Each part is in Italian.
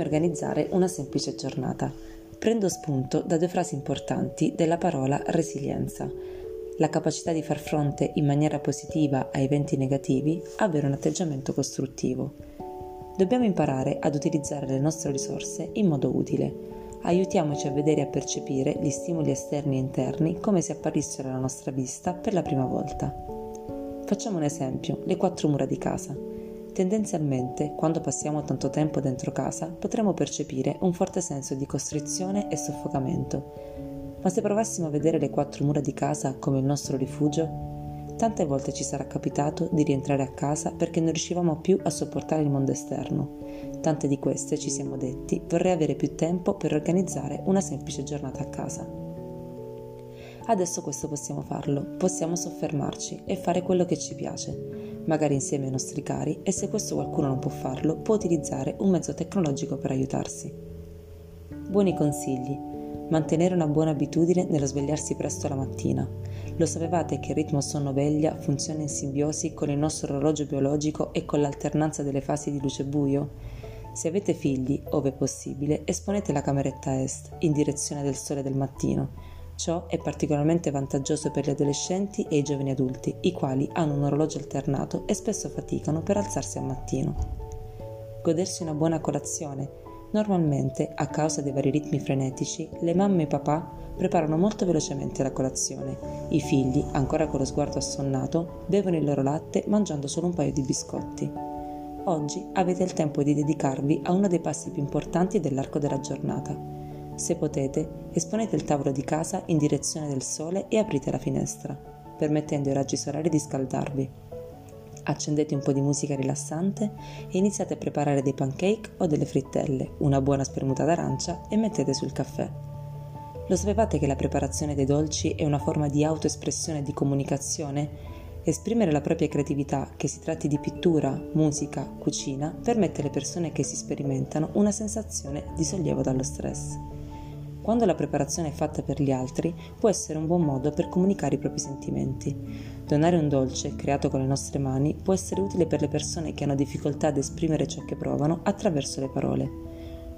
come organizzare una semplice giornata. Prendo spunto da due frasi importanti della parola resilienza. La capacità di far fronte in maniera positiva a eventi negativi, avere un atteggiamento costruttivo. Dobbiamo imparare ad utilizzare le nostre risorse in modo utile. Aiutiamoci a vedere e a percepire gli stimoli esterni e interni come se apparissero alla nostra vista per la prima volta. Facciamo un esempio, le quattro mura di casa. Tendenzialmente, quando passiamo tanto tempo dentro casa, potremo percepire un forte senso di costrizione e soffocamento. Ma se provassimo a vedere le quattro mura di casa come il nostro rifugio, tante volte ci sarà capitato di rientrare a casa perché non riuscivamo più a sopportare il mondo esterno. Tante di queste ci siamo detti vorrei avere più tempo per organizzare una semplice giornata a casa. Adesso questo possiamo farlo, possiamo soffermarci e fare quello che ci piace magari insieme ai nostri cari, e se questo qualcuno non può farlo, può utilizzare un mezzo tecnologico per aiutarsi. Buoni consigli. Mantenere una buona abitudine nello svegliarsi presto la mattina. Lo sapevate che il ritmo sonno-veglia funziona in simbiosi con il nostro orologio biologico e con l'alternanza delle fasi di luce-buio? Se avete figli, ove possibile, esponete la cameretta est, in direzione del sole del mattino, Ciò è particolarmente vantaggioso per gli adolescenti e i giovani adulti, i quali hanno un orologio alternato e spesso faticano per alzarsi al mattino. Godersi una buona colazione. Normalmente, a causa dei vari ritmi frenetici, le mamme e i papà preparano molto velocemente la colazione. I figli, ancora con lo sguardo assonnato, bevono il loro latte mangiando solo un paio di biscotti. Oggi avete il tempo di dedicarvi a uno dei passi più importanti dell'arco della giornata se potete, esponete il tavolo di casa in direzione del sole e aprite la finestra, permettendo ai raggi solari di scaldarvi. Accendete un po' di musica rilassante e iniziate a preparare dei pancake o delle frittelle, una buona spremuta d'arancia e mettete sul caffè. Lo sapevate che la preparazione dei dolci è una forma di autoespressione e di comunicazione? Esprimere la propria creatività, che si tratti di pittura, musica, cucina, permette alle persone che si sperimentano una sensazione di sollievo dallo stress. Quando la preparazione è fatta per gli altri, può essere un buon modo per comunicare i propri sentimenti. Donare un dolce, creato con le nostre mani, può essere utile per le persone che hanno difficoltà ad esprimere ciò che provano attraverso le parole.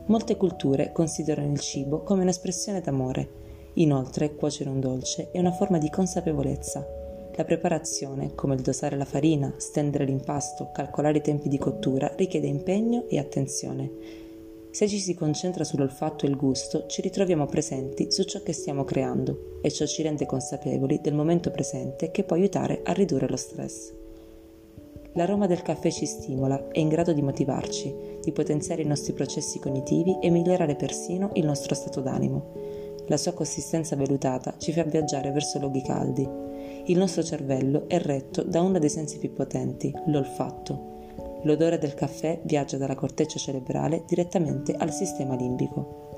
Molte culture considerano il cibo come un'espressione d'amore. Inoltre, cuocere un dolce è una forma di consapevolezza. La preparazione, come il dosare la farina, stendere l'impasto, calcolare i tempi di cottura, richiede impegno e attenzione. Se ci si concentra sull'olfatto e il gusto, ci ritroviamo presenti su ciò che stiamo creando e ciò ci rende consapevoli del momento presente che può aiutare a ridurre lo stress. L'aroma del caffè ci stimola, è in grado di motivarci, di potenziare i nostri processi cognitivi e migliorare persino il nostro stato d'animo. La sua consistenza velutata ci fa viaggiare verso luoghi caldi. Il nostro cervello è retto da uno dei sensi più potenti, l'olfatto, L'odore del caffè viaggia dalla corteccia cerebrale direttamente al sistema limbico.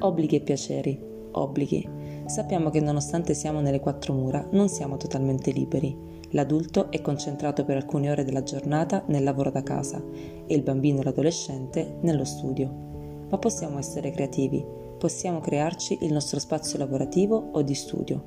Obblighi e piaceri. Obblighi. Sappiamo che nonostante siamo nelle quattro mura, non siamo totalmente liberi. L'adulto è concentrato per alcune ore della giornata nel lavoro da casa e il bambino o l'adolescente nello studio. Ma possiamo essere creativi, possiamo crearci il nostro spazio lavorativo o di studio.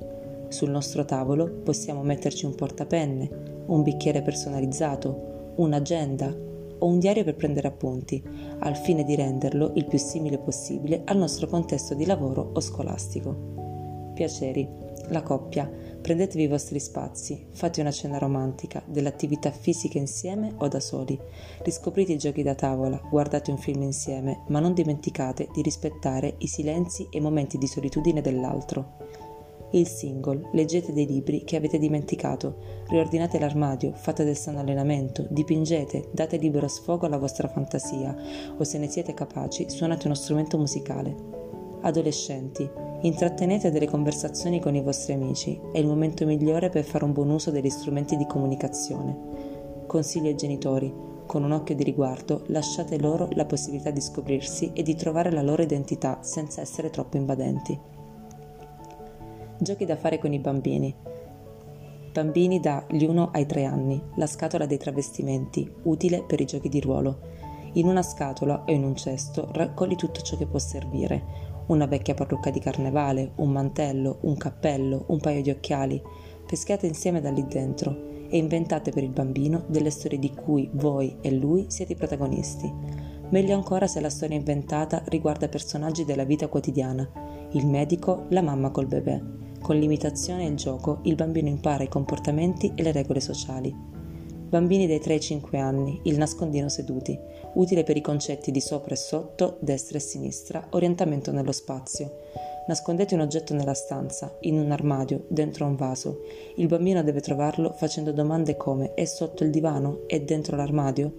Sul nostro tavolo possiamo metterci un portapenne, un bicchiere personalizzato, un'agenda o un diario per prendere appunti, al fine di renderlo il più simile possibile al nostro contesto di lavoro o scolastico. Piaceri. La coppia. Prendetevi i vostri spazi, fate una cena romantica, delle attività fisiche insieme o da soli. Riscoprite i giochi da tavola, guardate un film insieme, ma non dimenticate di rispettare i silenzi e i momenti di solitudine dell'altro il single, leggete dei libri che avete dimenticato, riordinate l'armadio, fate del sano allenamento, dipingete, date libero sfogo alla vostra fantasia o se ne siete capaci suonate uno strumento musicale. Adolescenti, intrattenete delle conversazioni con i vostri amici, è il momento migliore per fare un buon uso degli strumenti di comunicazione. Consigli ai genitori, con un occhio di riguardo lasciate loro la possibilità di scoprirsi e di trovare la loro identità senza essere troppo invadenti. Giochi da fare con i bambini. Bambini dagli 1 ai 3 anni. La scatola dei travestimenti, utile per i giochi di ruolo. In una scatola o in un cesto raccogli tutto ciò che può servire. Una vecchia parrucca di carnevale, un mantello, un cappello, un paio di occhiali. Peschiate insieme da lì dentro e inventate per il bambino delle storie di cui voi e lui siete i protagonisti. Meglio ancora se la storia inventata riguarda personaggi della vita quotidiana, il medico, la mamma col bebè. Con l'imitazione e il gioco il bambino impara i comportamenti e le regole sociali. Bambini dai 3 ai 5 anni, il nascondino seduti, utile per i concetti di sopra e sotto, destra e sinistra, orientamento nello spazio. Nascondete un oggetto nella stanza, in un armadio, dentro un vaso. Il bambino deve trovarlo facendo domande come è sotto il divano? È dentro l'armadio?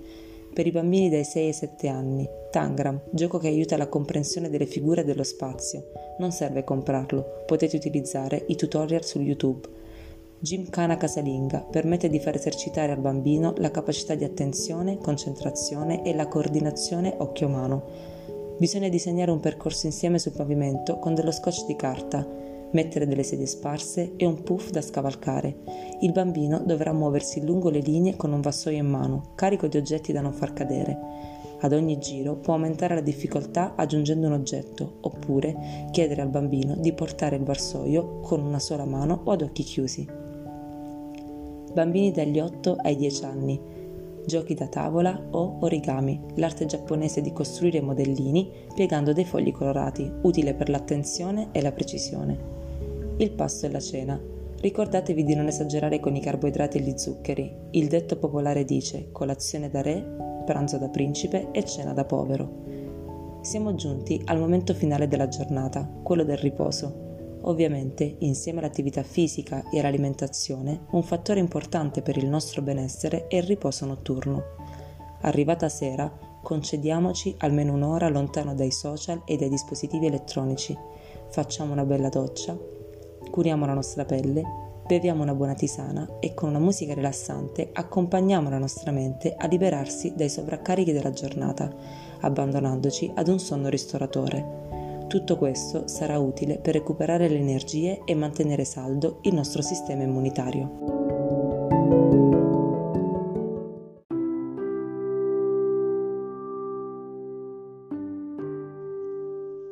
Per i bambini dai 6 ai 7 anni, Tangram, gioco che aiuta la comprensione delle figure dello spazio. Non serve comprarlo, potete utilizzare i tutorial su YouTube. Gymkhana casalinga permette di far esercitare al bambino la capacità di attenzione, concentrazione e la coordinazione occhio-mano. Bisogna disegnare un percorso insieme sul pavimento con dello scotch di carta, mettere delle sedie sparse e un puff da scavalcare. Il bambino dovrà muoversi lungo le linee con un vassoio in mano, carico di oggetti da non far cadere. Ad ogni giro può aumentare la difficoltà aggiungendo un oggetto, oppure chiedere al bambino di portare il vassoio con una sola mano o ad occhi chiusi bambini dagli 8 ai 10 anni, giochi da tavola o origami, l'arte giapponese di costruire modellini piegando dei fogli colorati, utile per l'attenzione e la precisione. Il pasto e la cena. Ricordatevi di non esagerare con i carboidrati e gli zuccheri. Il detto popolare dice colazione da re, pranzo da principe e cena da povero. Siamo giunti al momento finale della giornata, quello del riposo. Ovviamente, insieme all'attività fisica e all'alimentazione, un fattore importante per il nostro benessere è il riposo notturno. Arrivata sera, concediamoci almeno un'ora lontano dai social e dai dispositivi elettronici. Facciamo una bella doccia, curiamo la nostra pelle, beviamo una buona tisana e con una musica rilassante accompagniamo la nostra mente a liberarsi dai sovraccarichi della giornata, abbandonandoci ad un sonno ristoratore. Tutto questo sarà utile per recuperare le energie e mantenere saldo il nostro sistema immunitario.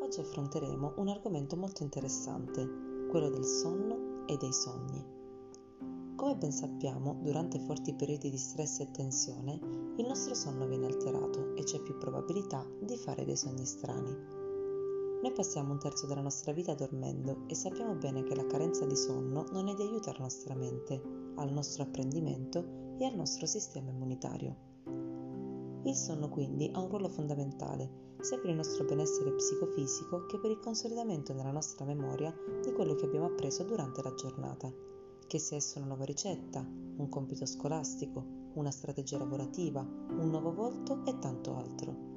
Oggi affronteremo un argomento molto interessante, quello del sonno e dei sogni. Come ben sappiamo, durante forti periodi di stress e tensione, il nostro sonno viene alterato e c'è più probabilità di fare dei sogni strani. Noi passiamo un terzo della nostra vita dormendo e sappiamo bene che la carenza di sonno non è di aiuto alla nostra mente, al nostro apprendimento e al nostro sistema immunitario. Il sonno quindi ha un ruolo fondamentale sia per il nostro benessere psicofisico che per il consolidamento nella nostra memoria di quello che abbiamo appreso durante la giornata, che sia esso una nuova ricetta, un compito scolastico, una strategia lavorativa, un nuovo volto e tanto altro.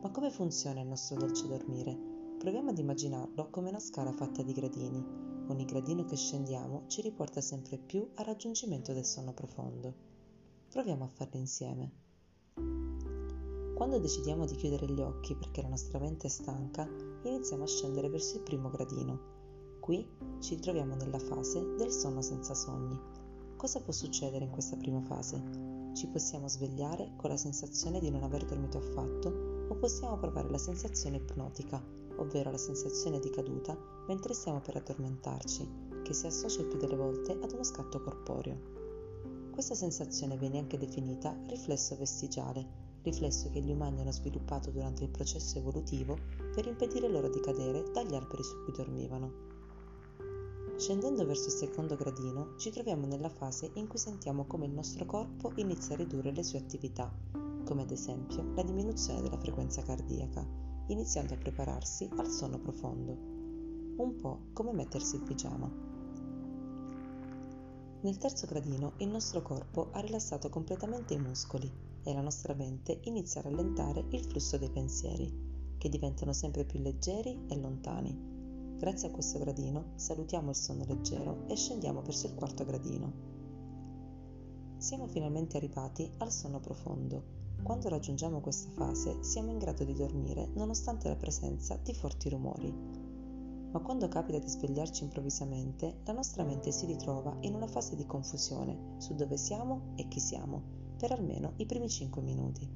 Ma come funziona il nostro dolce dormire? Proviamo ad immaginarlo come una scala fatta di gradini. Ogni gradino che scendiamo ci riporta sempre più al raggiungimento del sonno profondo. Proviamo a farlo insieme. Quando decidiamo di chiudere gli occhi perché la nostra mente è stanca, iniziamo a scendere verso il primo gradino. Qui ci troviamo nella fase del sonno senza sogni. Cosa può succedere in questa prima fase? Ci possiamo svegliare con la sensazione di non aver dormito affatto o possiamo provare la sensazione ipnotica, ovvero la sensazione di caduta mentre stiamo per addormentarci, che si associa il più delle volte ad uno scatto corporeo. Questa sensazione viene anche definita riflesso vestigiale, riflesso che gli umani hanno sviluppato durante il processo evolutivo per impedire loro di cadere dagli alberi su cui dormivano. Scendendo verso il secondo gradino ci troviamo nella fase in cui sentiamo come il nostro corpo inizia a ridurre le sue attività, come ad esempio la diminuzione della frequenza cardiaca, iniziando a prepararsi al sonno profondo, un po' come mettersi il pigiama. Nel terzo gradino il nostro corpo ha rilassato completamente i muscoli e la nostra mente inizia a rallentare il flusso dei pensieri, che diventano sempre più leggeri e lontani. Grazie a questo gradino salutiamo il sonno leggero e scendiamo verso il quarto gradino. Siamo finalmente arrivati al sonno profondo quando raggiungiamo questa fase siamo in grado di dormire nonostante la presenza di forti rumori. Ma quando capita di svegliarci improvvisamente, la nostra mente si ritrova in una fase di confusione su dove siamo e chi siamo, per almeno i primi 5 minuti.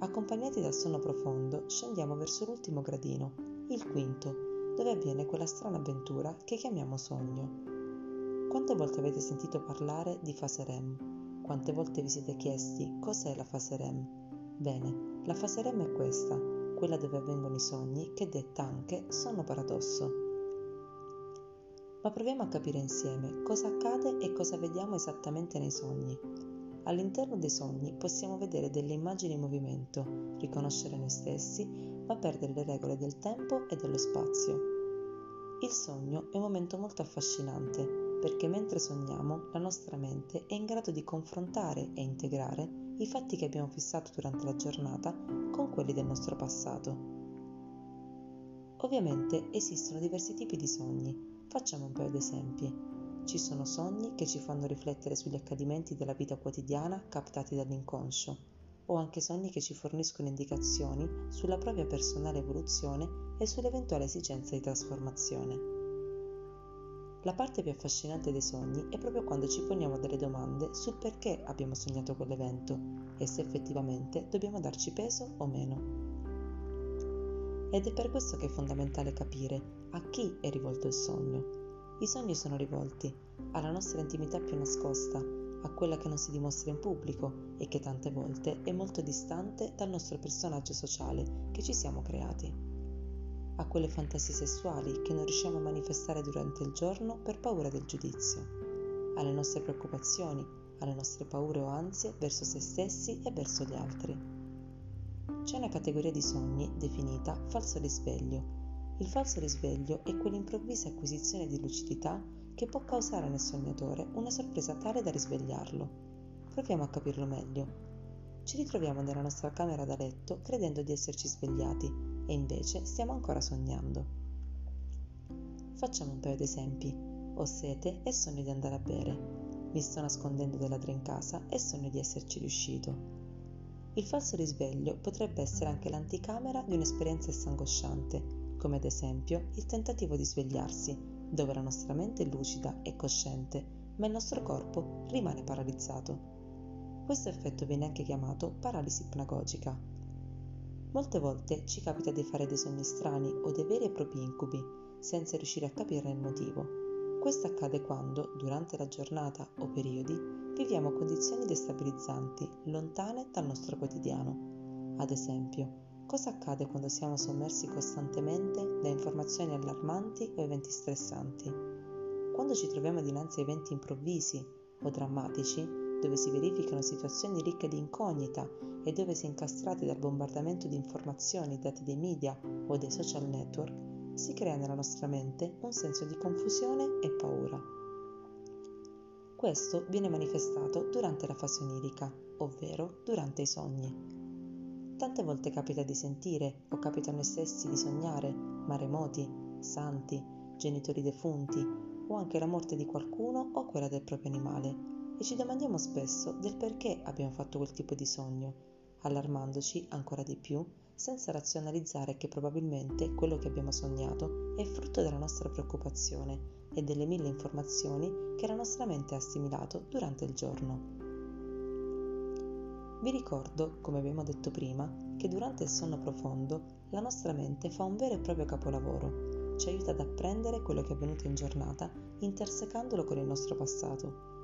Accompagnati dal sonno profondo, scendiamo verso l'ultimo gradino, il quinto, dove avviene quella strana avventura che chiamiamo sogno. Quante volte avete sentito parlare di fase REM? Quante volte vi siete chiesti cos'è la fase REM? Bene, la fase REM è questa, quella dove avvengono i sogni, che detta anche sonno paradosso. Ma proviamo a capire insieme cosa accade e cosa vediamo esattamente nei sogni. All'interno dei sogni possiamo vedere delle immagini in movimento, riconoscere noi stessi, ma perdere le regole del tempo e dello spazio. Il sogno è un momento molto affascinante perché mentre sogniamo la nostra mente è in grado di confrontare e integrare i fatti che abbiamo fissato durante la giornata con quelli del nostro passato. Ovviamente esistono diversi tipi di sogni, facciamo un paio di esempi. Ci sono sogni che ci fanno riflettere sugli accadimenti della vita quotidiana captati dall'inconscio, o anche sogni che ci forniscono indicazioni sulla propria personale evoluzione e sull'eventuale esigenza di trasformazione. La parte più affascinante dei sogni è proprio quando ci poniamo delle domande sul perché abbiamo sognato quell'evento e se effettivamente dobbiamo darci peso o meno. Ed è per questo che è fondamentale capire a chi è rivolto il sogno. I sogni sono rivolti alla nostra intimità più nascosta, a quella che non si dimostra in pubblico e che tante volte è molto distante dal nostro personaggio sociale che ci siamo creati a quelle fantasie sessuali che non riusciamo a manifestare durante il giorno per paura del giudizio, alle nostre preoccupazioni, alle nostre paure o ansie verso se stessi e verso gli altri. C'è una categoria di sogni definita falso risveglio. Il falso risveglio è quell'improvvisa acquisizione di lucidità che può causare nel sognatore una sorpresa tale da risvegliarlo. Proviamo a capirlo meglio. Ci ritroviamo nella nostra camera da letto credendo di esserci svegliati e invece stiamo ancora sognando. Facciamo un paio di esempi. Ho sete e sogno di andare a bere. Mi sto nascondendo dei ladri in casa e sogno di esserci riuscito. Il falso risveglio potrebbe essere anche l'anticamera di un'esperienza angosciante, come ad esempio il tentativo di svegliarsi, dove la nostra mente è lucida e cosciente, ma il nostro corpo rimane paralizzato. Questo effetto viene anche chiamato paralisi ipnagogica Molte volte ci capita di fare dei sogni strani o dei veri e propri incubi, senza riuscire a capirne il motivo. Questo accade quando, durante la giornata o periodi, viviamo condizioni destabilizzanti, lontane dal nostro quotidiano. Ad esempio, cosa accade quando siamo sommersi costantemente da informazioni allarmanti o eventi stressanti? Quando ci troviamo dinanzi a eventi improvvisi o drammatici, dove si verificano situazioni ricche di incognita e dove si è incastrati dal bombardamento di informazioni date dai media o dai social network, si crea nella nostra mente un senso di confusione e paura. Questo viene manifestato durante la fase onirica, ovvero durante i sogni. Tante volte capita di sentire o capita a noi stessi di sognare maremoti, santi, genitori defunti o anche la morte di qualcuno o quella del proprio animale e ci domandiamo spesso del perché abbiamo fatto quel tipo di sogno, allarmandoci ancora di più senza razionalizzare che probabilmente quello che abbiamo sognato è frutto della nostra preoccupazione e delle mille informazioni che la nostra mente ha assimilato durante il giorno. Vi ricordo, come abbiamo detto prima, che durante il sonno profondo la nostra mente fa un vero e proprio capolavoro, ci aiuta ad apprendere quello che è avvenuto in giornata intersecandolo con il nostro passato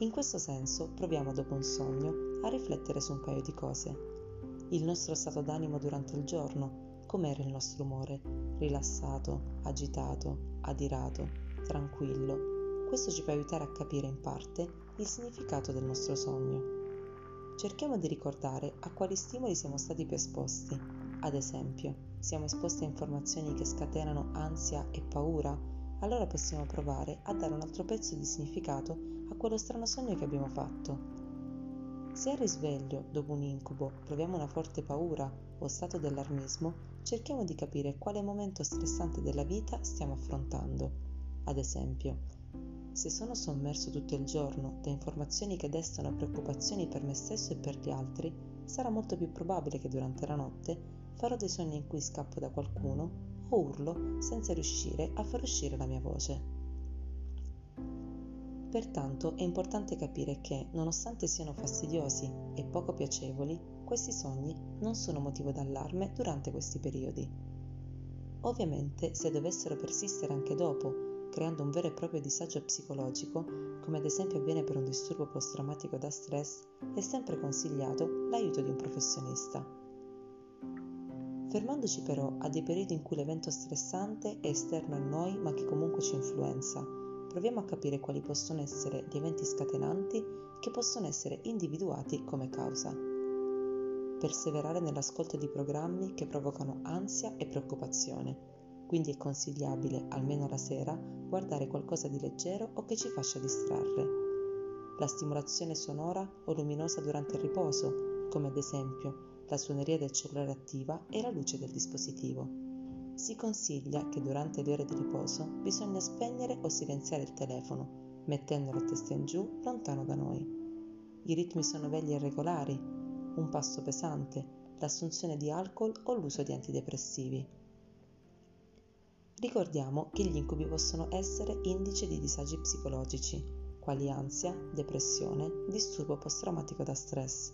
in questo senso proviamo dopo un sogno a riflettere su un paio di cose. Il nostro stato d'animo durante il giorno, com'era il nostro umore, rilassato, agitato, adirato, tranquillo. Questo ci può aiutare a capire in parte il significato del nostro sogno. Cerchiamo di ricordare a quali stimoli siamo stati più esposti. Ad esempio, siamo esposti a informazioni che scatenano ansia e paura? Allora possiamo provare a dare un altro pezzo di significato a quello strano sogno che abbiamo fatto. Se al risveglio, dopo un incubo, proviamo una forte paura o stato di allarmismo, cerchiamo di capire quale momento stressante della vita stiamo affrontando. Ad esempio, se sono sommerso tutto il giorno da informazioni che destano preoccupazioni per me stesso e per gli altri, sarà molto più probabile che durante la notte farò dei sogni in cui scappo da qualcuno o urlo senza riuscire a far uscire la mia voce. Pertanto è importante capire che, nonostante siano fastidiosi e poco piacevoli, questi sogni non sono motivo d'allarme durante questi periodi. Ovviamente, se dovessero persistere anche dopo, creando un vero e proprio disagio psicologico, come ad esempio avviene per un disturbo post-traumatico da stress, è sempre consigliato l'aiuto di un professionista. Fermandoci però a dei periodi in cui l'evento stressante è esterno a noi ma che comunque ci influenza, proviamo a capire quali possono essere gli eventi scatenanti che possono essere individuati come causa. Perseverare nell'ascolto di programmi che provocano ansia e preoccupazione quindi è consigliabile, almeno la sera, guardare qualcosa di leggero o che ci faccia distrarre. La stimolazione sonora o luminosa durante il riposo, come ad esempio la suoneria del cellulare attiva e la luce del dispositivo. Si consiglia che durante le ore di riposo bisogna spegnere o silenziare il telefono, mettendolo a testa in giù lontano da noi. I ritmi sono vegli e regolari, un passo pesante, l'assunzione di alcol o l'uso di antidepressivi. Ricordiamo che gli incubi possono essere indice di disagi psicologici, quali ansia, depressione, disturbo post-traumatico da stress.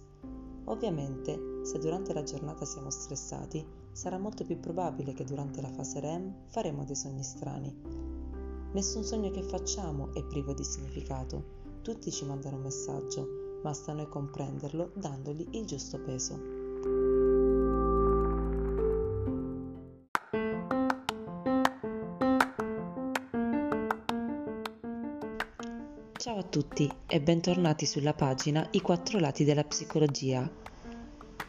Ovviamente, se durante la giornata siamo stressati, sarà molto più probabile che durante la fase REM faremo dei sogni strani. Nessun sogno che facciamo è privo di significato, tutti ci mandano un messaggio, basta a noi comprenderlo dandogli il giusto peso. Tutti e bentornati sulla pagina I quattro lati della psicologia.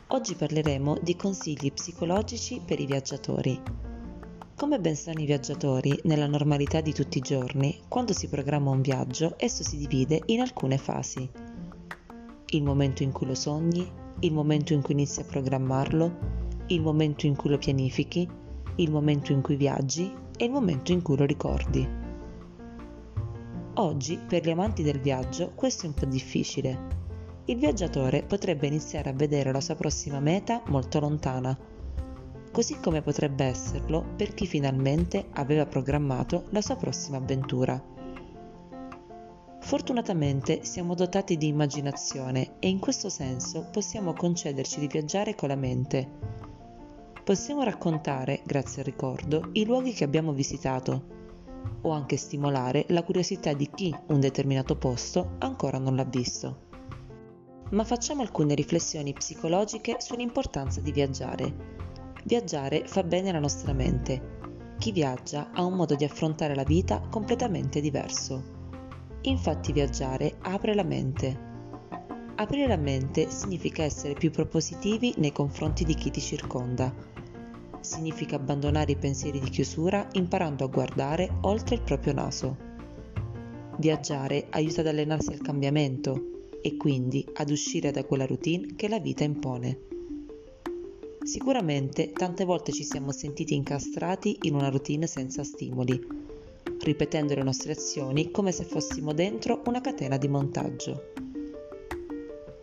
Oggi parleremo di consigli psicologici per i viaggiatori. Come ben sanno i viaggiatori, nella normalità di tutti i giorni, quando si programma un viaggio, esso si divide in alcune fasi. Il momento in cui lo sogni, il momento in cui inizi a programmarlo, il momento in cui lo pianifichi, il momento in cui viaggi e il momento in cui lo ricordi. Oggi, per gli amanti del viaggio, questo è un po' difficile. Il viaggiatore potrebbe iniziare a vedere la sua prossima meta molto lontana, così come potrebbe esserlo per chi finalmente aveva programmato la sua prossima avventura. Fortunatamente siamo dotati di immaginazione e in questo senso possiamo concederci di viaggiare con la mente. Possiamo raccontare, grazie al ricordo, i luoghi che abbiamo visitato o anche stimolare la curiosità di chi un determinato posto ancora non l'ha visto. Ma facciamo alcune riflessioni psicologiche sull'importanza di viaggiare. Viaggiare fa bene alla nostra mente. Chi viaggia ha un modo di affrontare la vita completamente diverso. Infatti viaggiare apre la mente. Aprire la mente significa essere più propositivi nei confronti di chi ti circonda significa abbandonare i pensieri di chiusura imparando a guardare oltre il proprio naso. Viaggiare aiuta ad allenarsi al cambiamento e quindi ad uscire da quella routine che la vita impone. Sicuramente tante volte ci siamo sentiti incastrati in una routine senza stimoli, ripetendo le nostre azioni come se fossimo dentro una catena di montaggio.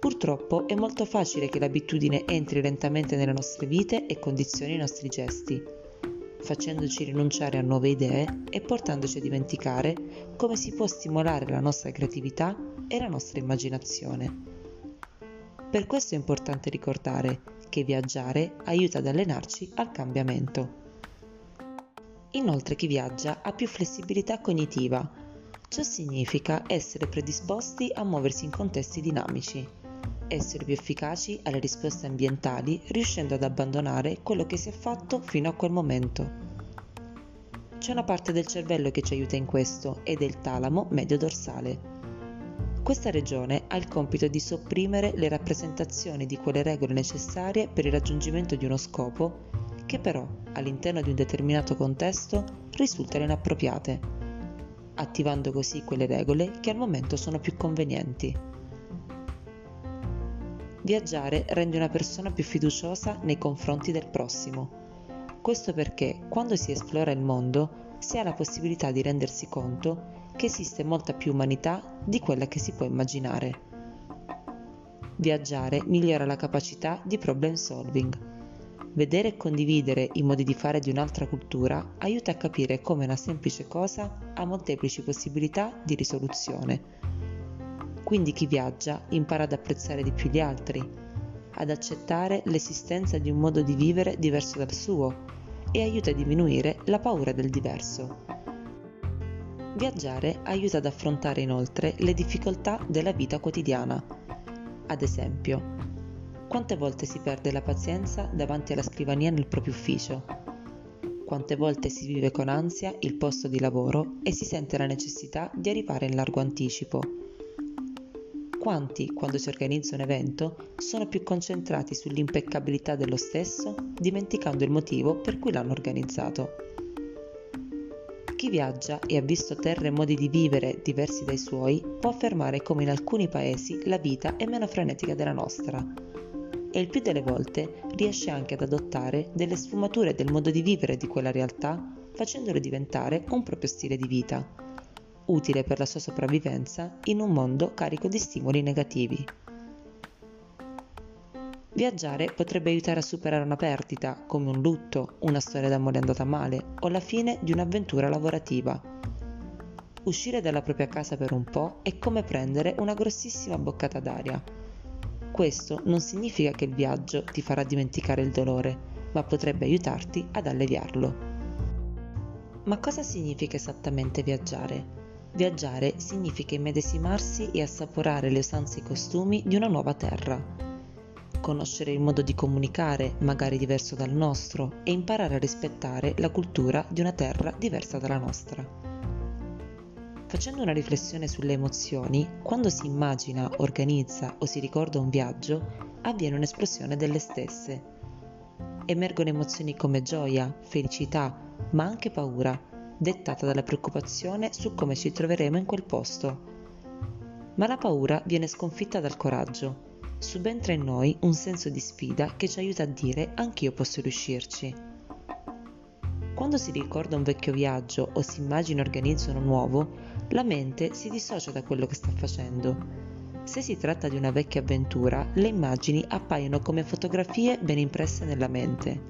Purtroppo è molto facile che l'abitudine entri lentamente nelle nostre vite e condizioni i nostri gesti, facendoci rinunciare a nuove idee e portandoci a dimenticare come si può stimolare la nostra creatività e la nostra immaginazione. Per questo è importante ricordare che viaggiare aiuta ad allenarci al cambiamento. Inoltre chi viaggia ha più flessibilità cognitiva. Ciò significa essere predisposti a muoversi in contesti dinamici essere più efficaci alle risposte ambientali riuscendo ad abbandonare quello che si è fatto fino a quel momento. C'è una parte del cervello che ci aiuta in questo ed è il talamo medio-dorsale. Questa regione ha il compito di sopprimere le rappresentazioni di quelle regole necessarie per il raggiungimento di uno scopo che però, all'interno di un determinato contesto, risultano inappropriate, attivando così quelle regole che al momento sono più convenienti. Viaggiare rende una persona più fiduciosa nei confronti del prossimo. Questo perché quando si esplora il mondo si ha la possibilità di rendersi conto che esiste molta più umanità di quella che si può immaginare. Viaggiare migliora la capacità di problem solving. Vedere e condividere i modi di fare di un'altra cultura aiuta a capire come una semplice cosa ha molteplici possibilità di risoluzione quindi chi viaggia impara ad apprezzare di più gli altri, ad accettare l'esistenza di un modo di vivere diverso dal suo e aiuta a diminuire la paura del diverso. Viaggiare aiuta ad affrontare inoltre le difficoltà della vita quotidiana. Ad esempio, quante volte si perde la pazienza davanti alla scrivania nel proprio ufficio? Quante volte si vive con ansia il posto di lavoro e si sente la necessità di arrivare in largo anticipo? Quanti, quando si organizza un evento, sono più concentrati sull'impeccabilità dello stesso, dimenticando il motivo per cui l'hanno organizzato? Chi viaggia e ha visto terre e modi di vivere diversi dai suoi può affermare come in alcuni paesi la vita è meno frenetica della nostra e il più delle volte riesce anche ad adottare delle sfumature del modo di vivere di quella realtà facendolo diventare un proprio stile di vita, utile per la sua sopravvivenza in un mondo carico di stimoli negativi. Viaggiare potrebbe aiutare a superare una perdita, come un lutto, una storia d'amore andata male o la fine di un'avventura lavorativa. Uscire dalla propria casa per un po' è come prendere una grossissima boccata d'aria. Questo non significa che il viaggio ti farà dimenticare il dolore, ma potrebbe aiutarti ad alleviarlo. Ma cosa significa esattamente viaggiare? Viaggiare significa immedesimarsi e assaporare le usanze e i costumi di una nuova terra conoscere il modo di comunicare, magari diverso dal nostro, e imparare a rispettare la cultura di una terra diversa dalla nostra. Facendo una riflessione sulle emozioni, quando si immagina, organizza o si ricorda un viaggio, avviene un'esplosione delle stesse. Emergono emozioni come gioia, felicità, ma anche paura, dettata dalla preoccupazione su come ci troveremo in quel posto. Ma la paura viene sconfitta dal coraggio subentra in noi un senso di sfida che ci aiuta a dire anch'io posso riuscirci. Quando si ricorda un vecchio viaggio o si immagina organizza uno nuovo, la mente si dissocia da quello che sta facendo. Se si tratta di una vecchia avventura, le immagini appaiono come fotografie ben impresse nella mente.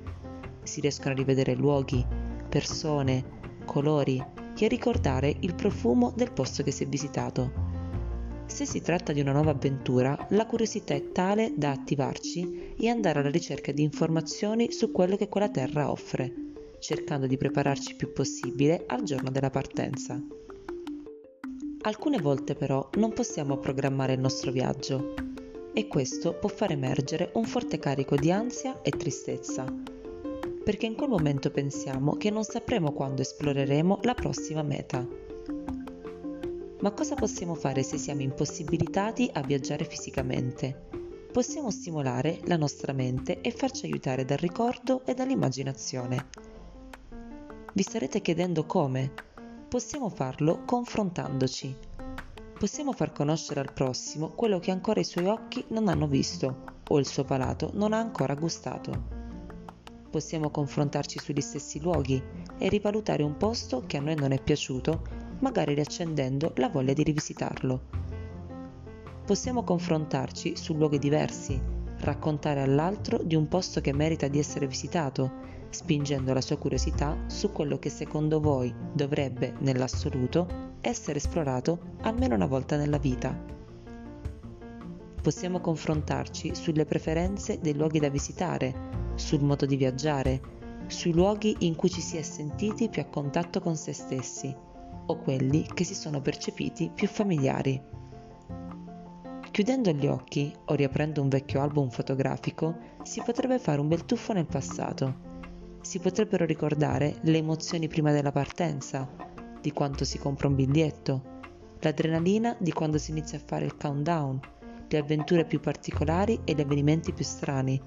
Si riescono a rivedere luoghi, persone, colori e a ricordare il profumo del posto che si è visitato se si tratta di una nuova avventura, la curiosità è tale da attivarci e andare alla ricerca di informazioni su quello che quella terra offre, cercando di prepararci il più possibile al giorno della partenza. Alcune volte però non possiamo programmare il nostro viaggio e questo può far emergere un forte carico di ansia e tristezza, perché in quel momento pensiamo che non sapremo quando esploreremo la prossima meta ma cosa possiamo fare se siamo impossibilitati a viaggiare fisicamente? Possiamo stimolare la nostra mente e farci aiutare dal ricordo e dall'immaginazione. Vi starete chiedendo come? Possiamo farlo confrontandoci. Possiamo far conoscere al prossimo quello che ancora i suoi occhi non hanno visto o il suo palato non ha ancora gustato. Possiamo confrontarci sugli stessi luoghi e rivalutare un posto che a noi non è piaciuto magari riaccendendo la voglia di rivisitarlo. Possiamo confrontarci su luoghi diversi, raccontare all'altro di un posto che merita di essere visitato, spingendo la sua curiosità su quello che secondo voi dovrebbe, nell'assoluto, essere esplorato almeno una volta nella vita. Possiamo confrontarci sulle preferenze dei luoghi da visitare, sul modo di viaggiare, sui luoghi in cui ci si è sentiti più a contatto con se stessi o quelli che si sono percepiti più familiari. Chiudendo gli occhi o riaprendo un vecchio album fotografico, si potrebbe fare un bel tuffo nel passato. Si potrebbero ricordare le emozioni prima della partenza, di quanto si compra un biglietto, l'adrenalina di quando si inizia a fare il countdown, le avventure più particolari e gli avvenimenti più strani,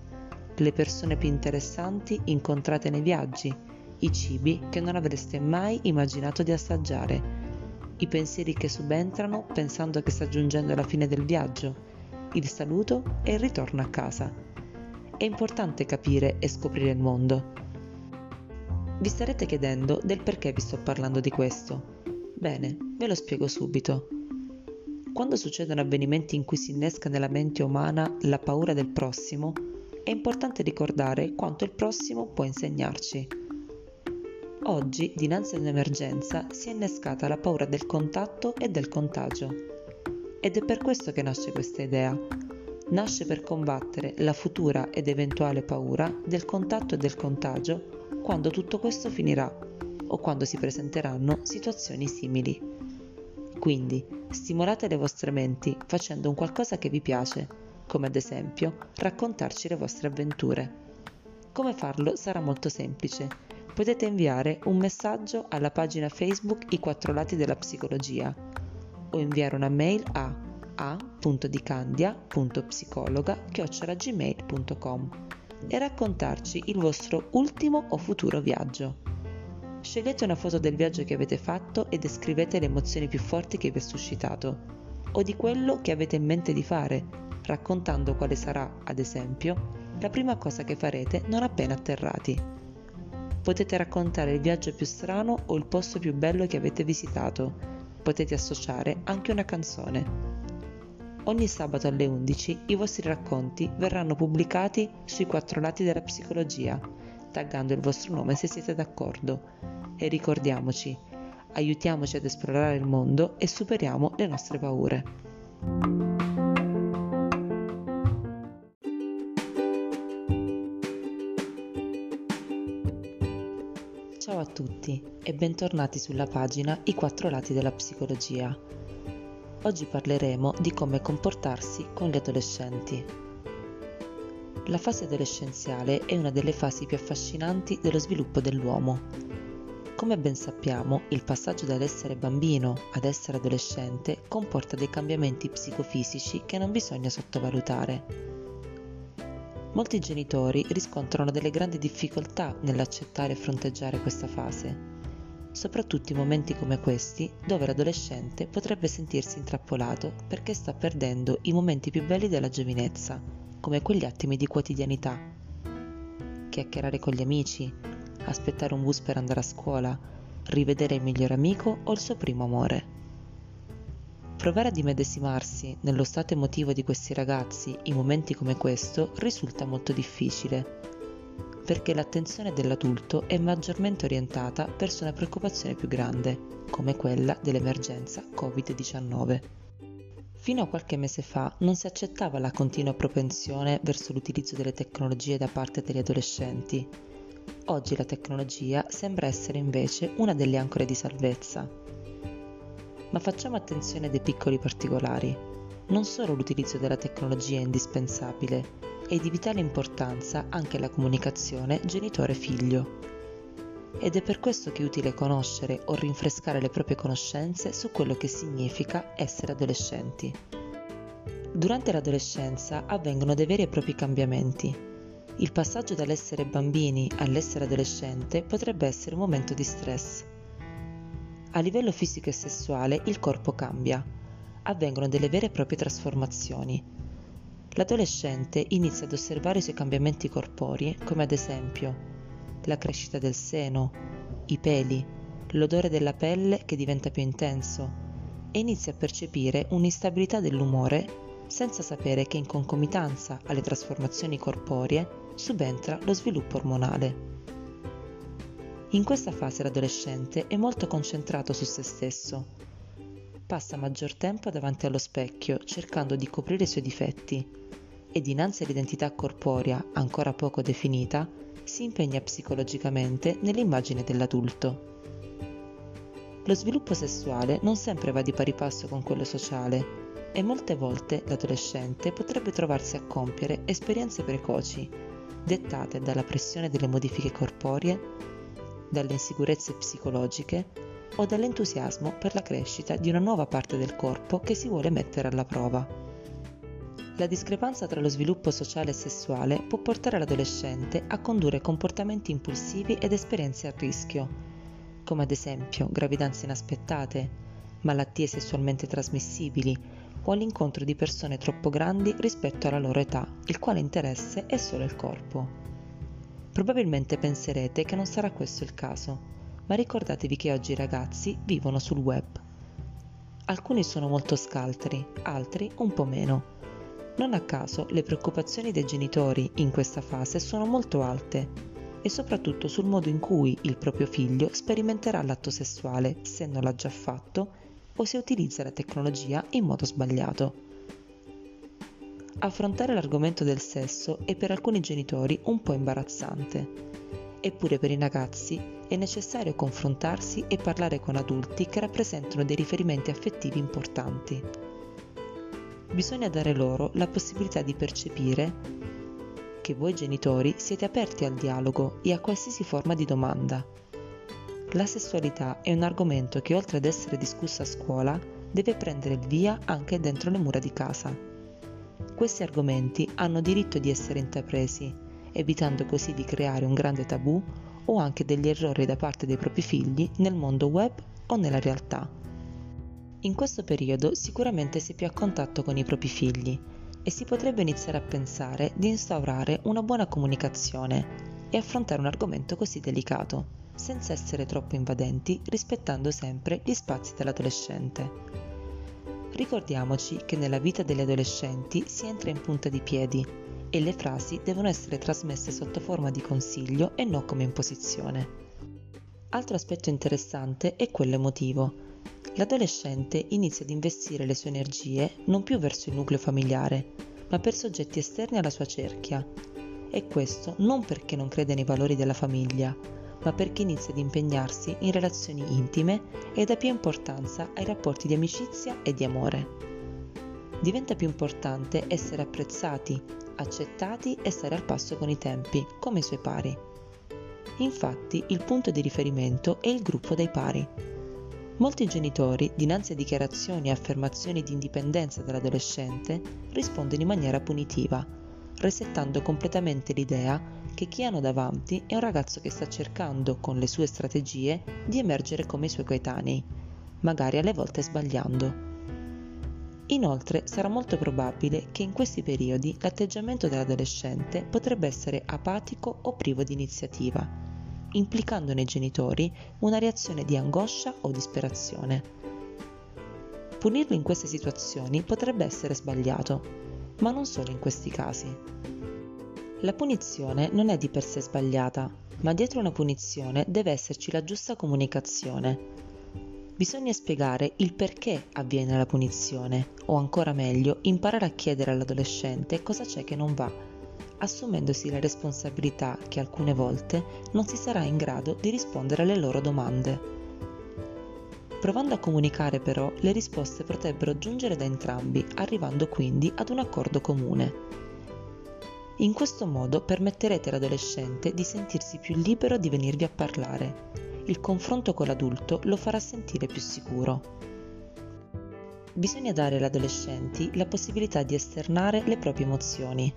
le persone più interessanti incontrate nei viaggi, i cibi che non avreste mai immaginato di assaggiare, i pensieri che subentrano pensando che sta giungendo la fine del viaggio, il saluto e il ritorno a casa. È importante capire e scoprire il mondo. Vi starete chiedendo del perché vi sto parlando di questo. Bene, ve lo spiego subito. Quando succedono avvenimenti in cui si innesca nella mente umana la paura del prossimo, è importante ricordare quanto il prossimo può insegnarci. Oggi, dinanzi ad un'emergenza, si è innescata la paura del contatto e del contagio. Ed è per questo che nasce questa idea. Nasce per combattere la futura ed eventuale paura del contatto e del contagio quando tutto questo finirà, o quando si presenteranno situazioni simili. Quindi stimolate le vostre menti facendo un qualcosa che vi piace, come ad esempio raccontarci le vostre avventure. Come farlo sarà molto semplice. Potete inviare un messaggio alla pagina Facebook I quattro lati della psicologia o inviare una mail a a.dicandia.psicologa.gmail.com e raccontarci il vostro ultimo o futuro viaggio. Scegliete una foto del viaggio che avete fatto e descrivete le emozioni più forti che vi ha suscitato, o di quello che avete in mente di fare, raccontando quale sarà, ad esempio, la prima cosa che farete non appena atterrati. Potete raccontare il viaggio più strano o il posto più bello che avete visitato. Potete associare anche una canzone. Ogni sabato alle 11 i vostri racconti verranno pubblicati sui quattro lati della psicologia, taggando il vostro nome se siete d'accordo. E ricordiamoci, aiutiamoci ad esplorare il mondo e superiamo le nostre paure. Ciao a tutti e bentornati sulla pagina I quattro lati della psicologia. Oggi parleremo di come comportarsi con gli adolescenti. La fase adolescenziale è una delle fasi più affascinanti dello sviluppo dell'uomo. Come ben sappiamo, il passaggio dall'essere bambino ad essere adolescente comporta dei cambiamenti psicofisici che non bisogna sottovalutare Molti genitori riscontrano delle grandi difficoltà nell'accettare e fronteggiare questa fase, soprattutto in momenti come questi dove l'adolescente potrebbe sentirsi intrappolato perché sta perdendo i momenti più belli della giovinezza, come quegli attimi di quotidianità. Chiacchierare con gli amici, aspettare un bus per andare a scuola, rivedere il migliore amico o il suo primo amore. Provare ad immedesimarsi nello stato emotivo di questi ragazzi in momenti come questo risulta molto difficile, perché l'attenzione dell'adulto è maggiormente orientata verso una preoccupazione più grande, come quella dell'emergenza Covid-19. Fino a qualche mese fa non si accettava la continua propensione verso l'utilizzo delle tecnologie da parte degli adolescenti. Oggi la tecnologia sembra essere invece una delle ancore di salvezza ma facciamo attenzione dei piccoli particolari. Non solo l'utilizzo della tecnologia è indispensabile, è di vitale importanza anche la comunicazione genitore-figlio. Ed è per questo che è utile conoscere o rinfrescare le proprie conoscenze su quello che significa essere adolescenti. Durante l'adolescenza avvengono dei veri e propri cambiamenti. Il passaggio dall'essere bambini all'essere adolescente potrebbe essere un momento di stress a livello fisico e sessuale il corpo cambia, avvengono delle vere e proprie trasformazioni. L'adolescente inizia ad osservare i suoi cambiamenti corporei, come ad esempio la crescita del seno, i peli, l'odore della pelle che diventa più intenso e inizia a percepire un'instabilità dell'umore senza sapere che in concomitanza alle trasformazioni corporee subentra lo sviluppo ormonale. In questa fase l'adolescente è molto concentrato su se stesso. Passa maggior tempo davanti allo specchio cercando di coprire i suoi difetti e dinanzi all'identità corporea ancora poco definita si impegna psicologicamente nell'immagine dell'adulto. Lo sviluppo sessuale non sempre va di pari passo con quello sociale e molte volte l'adolescente potrebbe trovarsi a compiere esperienze precoci, dettate dalla pressione delle modifiche corporee dalle insicurezze psicologiche o dall'entusiasmo per la crescita di una nuova parte del corpo che si vuole mettere alla prova. La discrepanza tra lo sviluppo sociale e sessuale può portare l'adolescente a condurre comportamenti impulsivi ed esperienze a rischio, come ad esempio gravidanze inaspettate, malattie sessualmente trasmissibili o all'incontro di persone troppo grandi rispetto alla loro età, il quale interesse è solo il corpo. Probabilmente penserete che non sarà questo il caso, ma ricordatevi che oggi i ragazzi vivono sul web. Alcuni sono molto scaltri, altri un po' meno. Non a caso le preoccupazioni dei genitori in questa fase sono molto alte e soprattutto sul modo in cui il proprio figlio sperimenterà l'atto sessuale se non l'ha già fatto o se utilizza la tecnologia in modo sbagliato. Affrontare l'argomento del sesso è per alcuni genitori un po' imbarazzante, eppure per i ragazzi è necessario confrontarsi e parlare con adulti che rappresentano dei riferimenti affettivi importanti. Bisogna dare loro la possibilità di percepire che voi genitori siete aperti al dialogo e a qualsiasi forma di domanda. La sessualità è un argomento che oltre ad essere discusso a scuola deve prendere il via anche dentro le mura di casa. Questi argomenti hanno diritto di essere intrapresi, evitando così di creare un grande tabù o anche degli errori da parte dei propri figli nel mondo web o nella realtà. In questo periodo sicuramente si è più a contatto con i propri figli e si potrebbe iniziare a pensare di instaurare una buona comunicazione e affrontare un argomento così delicato, senza essere troppo invadenti, rispettando sempre gli spazi dell'adolescente. Ricordiamoci che nella vita degli adolescenti si entra in punta di piedi e le frasi devono essere trasmesse sotto forma di consiglio e non come imposizione. Altro aspetto interessante è quello emotivo l'adolescente inizia ad investire le sue energie non più verso il nucleo familiare, ma per soggetti esterni alla sua cerchia. E questo non perché non crede nei valori della famiglia, ma perché inizia ad impegnarsi in relazioni intime e dà più importanza ai rapporti di amicizia e di amore. Diventa più importante essere apprezzati, accettati e stare al passo con i tempi, come i suoi pari. Infatti il punto di riferimento è il gruppo dei pari Molti genitori, dinanzi a dichiarazioni e affermazioni di indipendenza dell'adolescente, rispondono in maniera punitiva, resettando completamente l'idea che chi hanno davanti è un ragazzo che sta cercando, con le sue strategie, di emergere come i suoi coetanei, magari alle volte sbagliando. Inoltre sarà molto probabile che in questi periodi l'atteggiamento dell'adolescente potrebbe essere apatico o privo di iniziativa, implicando nei genitori una reazione di angoscia o disperazione. Punirlo in queste situazioni potrebbe essere sbagliato, ma non solo in questi casi. La punizione non è di per sé sbagliata, ma dietro una punizione deve esserci la giusta comunicazione. Bisogna spiegare il perché avviene la punizione, o ancora meglio, imparare a chiedere all'adolescente cosa c'è che non va assumendosi la responsabilità che alcune volte non si sarà in grado di rispondere alle loro domande. Provando a comunicare però, le risposte potrebbero giungere da entrambi, arrivando quindi ad un accordo comune. In questo modo permetterete all'adolescente di sentirsi più libero di venirvi a parlare. Il confronto con l'adulto lo farà sentire più sicuro. Bisogna dare agli adolescenti la possibilità di esternare le proprie emozioni,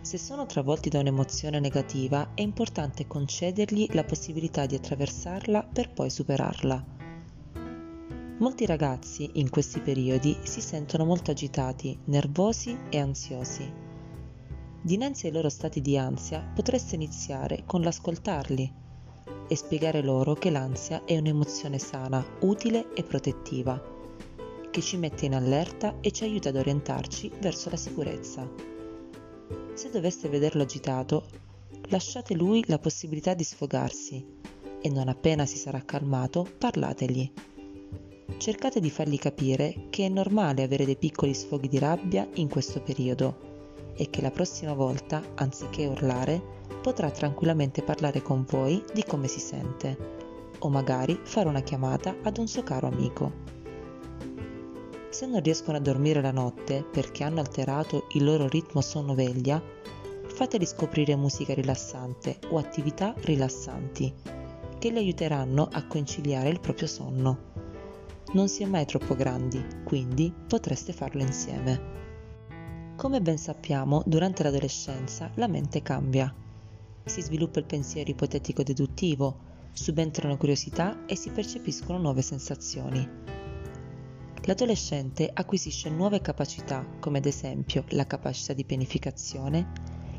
se sono travolti da un'emozione negativa è importante concedergli la possibilità di attraversarla per poi superarla. Molti ragazzi in questi periodi si sentono molto agitati, nervosi e ansiosi. Dinanzi ai loro stati di ansia potreste iniziare con l'ascoltarli e spiegare loro che l'ansia è un'emozione sana, utile e protettiva, che ci mette in allerta e ci aiuta ad orientarci verso la sicurezza. Se doveste vederlo agitato, lasciate lui la possibilità di sfogarsi e non appena si sarà calmato parlategli. Cercate di fargli capire che è normale avere dei piccoli sfoghi di rabbia in questo periodo e che la prossima volta, anziché urlare, potrà tranquillamente parlare con voi di come si sente o magari fare una chiamata ad un suo caro amico. Se non riescono a dormire la notte perché hanno alterato il loro ritmo sonno-veglia, fateli scoprire musica rilassante o attività rilassanti che li aiuteranno a conciliare il proprio sonno. Non si è mai troppo grandi, quindi potreste farlo insieme. Come ben sappiamo, durante l'adolescenza la mente cambia. Si sviluppa il pensiero ipotetico-deduttivo, subentrano curiosità e si percepiscono nuove sensazioni l'adolescente acquisisce nuove capacità come ad esempio la capacità di pianificazione,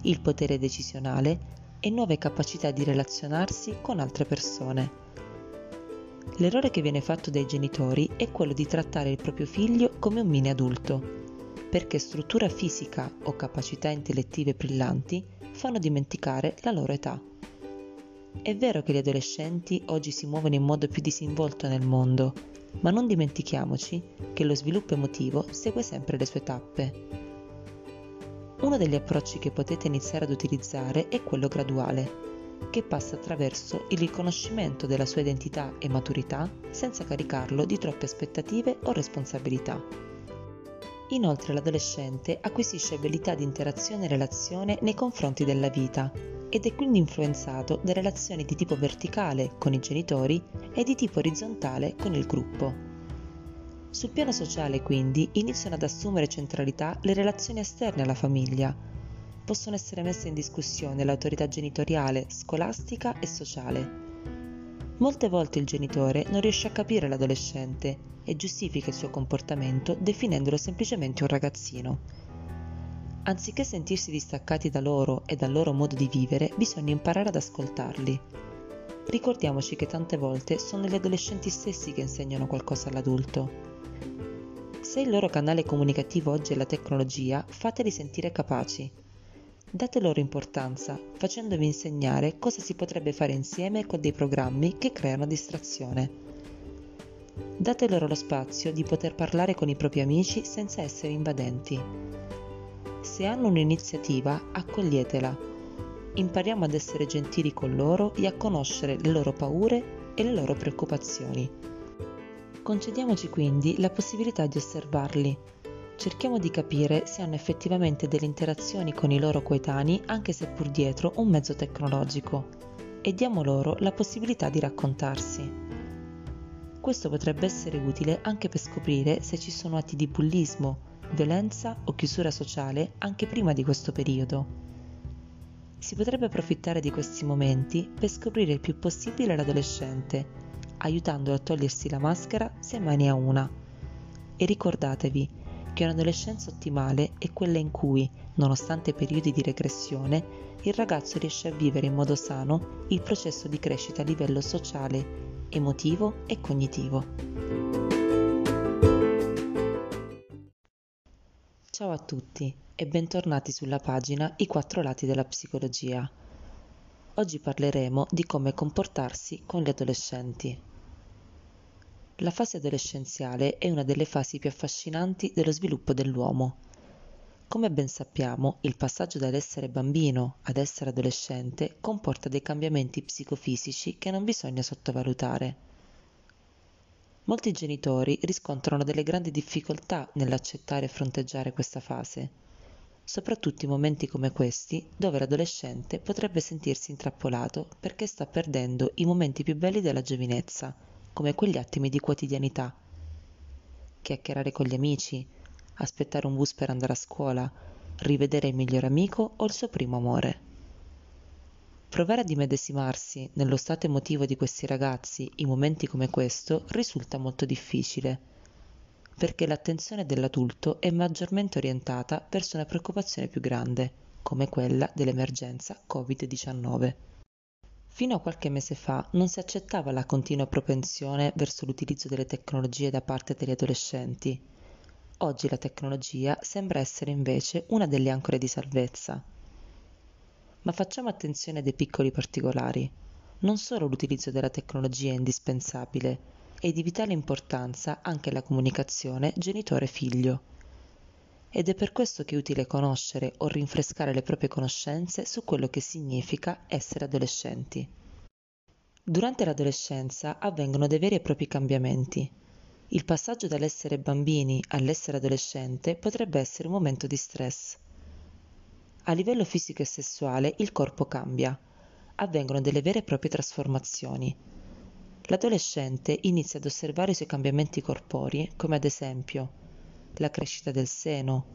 il potere decisionale e nuove capacità di relazionarsi con altre persone. L'errore che viene fatto dai genitori è quello di trattare il proprio figlio come un mini adulto, perché struttura fisica o capacità intellettive brillanti fanno dimenticare la loro età. È vero che gli adolescenti oggi si muovono in modo più disinvolto nel mondo ma non dimentichiamoci che lo sviluppo emotivo segue sempre le sue tappe. Uno degli approcci che potete iniziare ad utilizzare è quello graduale. che passa attraverso il riconoscimento della sua identità e maturità senza caricarlo di troppe aspettative o responsabilità. Inoltre l'adolescente acquisisce abilità di interazione e relazione nei confronti della vita ed è quindi influenzato da relazioni di tipo verticale con i genitori e di tipo orizzontale con il gruppo. Sul piano sociale, quindi, iniziano ad assumere centralità le relazioni esterne alla famiglia. Possono essere messe in discussione l'autorità genitoriale, scolastica e sociale. Molte volte il genitore non riesce a capire l'adolescente e giustifica il suo comportamento definendolo semplicemente un ragazzino. Anziché sentirsi distaccati da loro e dal loro modo di vivere, bisogna imparare ad ascoltarli. Ricordiamoci che tante volte sono gli adolescenti stessi che insegnano qualcosa all'adulto se il loro canale comunicativo oggi è la tecnologia, fateli sentire capaci. Date loro importanza, facendovi insegnare cosa si potrebbe fare insieme con dei programmi che creano distrazione. Date loro lo spazio di poter parlare con i propri amici senza essere invadenti. Se hanno un'iniziativa, accoglietela. Impariamo ad essere gentili con loro e a conoscere le loro paure e le loro preoccupazioni. Concediamoci quindi la possibilità di osservarli. Cerchiamo di capire se hanno effettivamente delle interazioni con i loro coetanei anche se pur dietro un mezzo tecnologico e diamo loro la possibilità di raccontarsi. Questo potrebbe essere utile anche per scoprire se ci sono atti di bullismo, violenza o chiusura sociale anche prima di questo periodo. Si potrebbe approfittare di questi momenti per scoprire il più possibile l'adolescente aiutandolo a togliersi la maschera se mai ne ha una. E ricordatevi che un'adolescenza ottimale è quella in cui, nonostante periodi di regressione, il ragazzo riesce a vivere in modo sano il processo di crescita a livello sociale, emotivo e cognitivo. Ciao a tutti e bentornati sulla pagina I quattro lati della psicologia. Oggi parleremo di come comportarsi con gli adolescenti. La fase adolescenziale è una delle fasi più affascinanti dello sviluppo dell'uomo. Come ben sappiamo, il passaggio dall'essere bambino ad essere adolescente comporta dei cambiamenti psicofisici che non bisogna sottovalutare. Molti genitori riscontrano delle grandi difficoltà nell'accettare e fronteggiare questa fase, soprattutto in momenti come questi dove l'adolescente potrebbe sentirsi intrappolato perché sta perdendo i momenti più belli della giovinezza come quegli attimi di quotidianità. Chiacchierare con gli amici, aspettare un bus per andare a scuola, rivedere il migliore amico o il suo primo amore. Provare ad immedesimarsi nello stato emotivo di questi ragazzi in momenti come questo risulta molto difficile, perché l'attenzione dell'adulto è maggiormente orientata verso una preoccupazione più grande, come quella dell'emergenza Covid-19. Fino a qualche mese fa non si accettava la continua propensione verso l'utilizzo delle tecnologie da parte degli adolescenti. Oggi la tecnologia sembra essere invece una delle ancore di salvezza. Ma facciamo attenzione dei piccoli particolari. Non solo l'utilizzo della tecnologia è indispensabile, è di vitale importanza anche la comunicazione genitore-figlio. Ed è per questo che è utile conoscere o rinfrescare le proprie conoscenze su quello che significa essere adolescenti. Durante l'adolescenza avvengono dei veri e propri cambiamenti. Il passaggio dall'essere bambini all'essere adolescente potrebbe essere un momento di stress. A livello fisico e sessuale il corpo cambia, avvengono delle vere e proprie trasformazioni. L'adolescente inizia ad osservare i suoi cambiamenti corporei, come ad esempio la crescita del seno,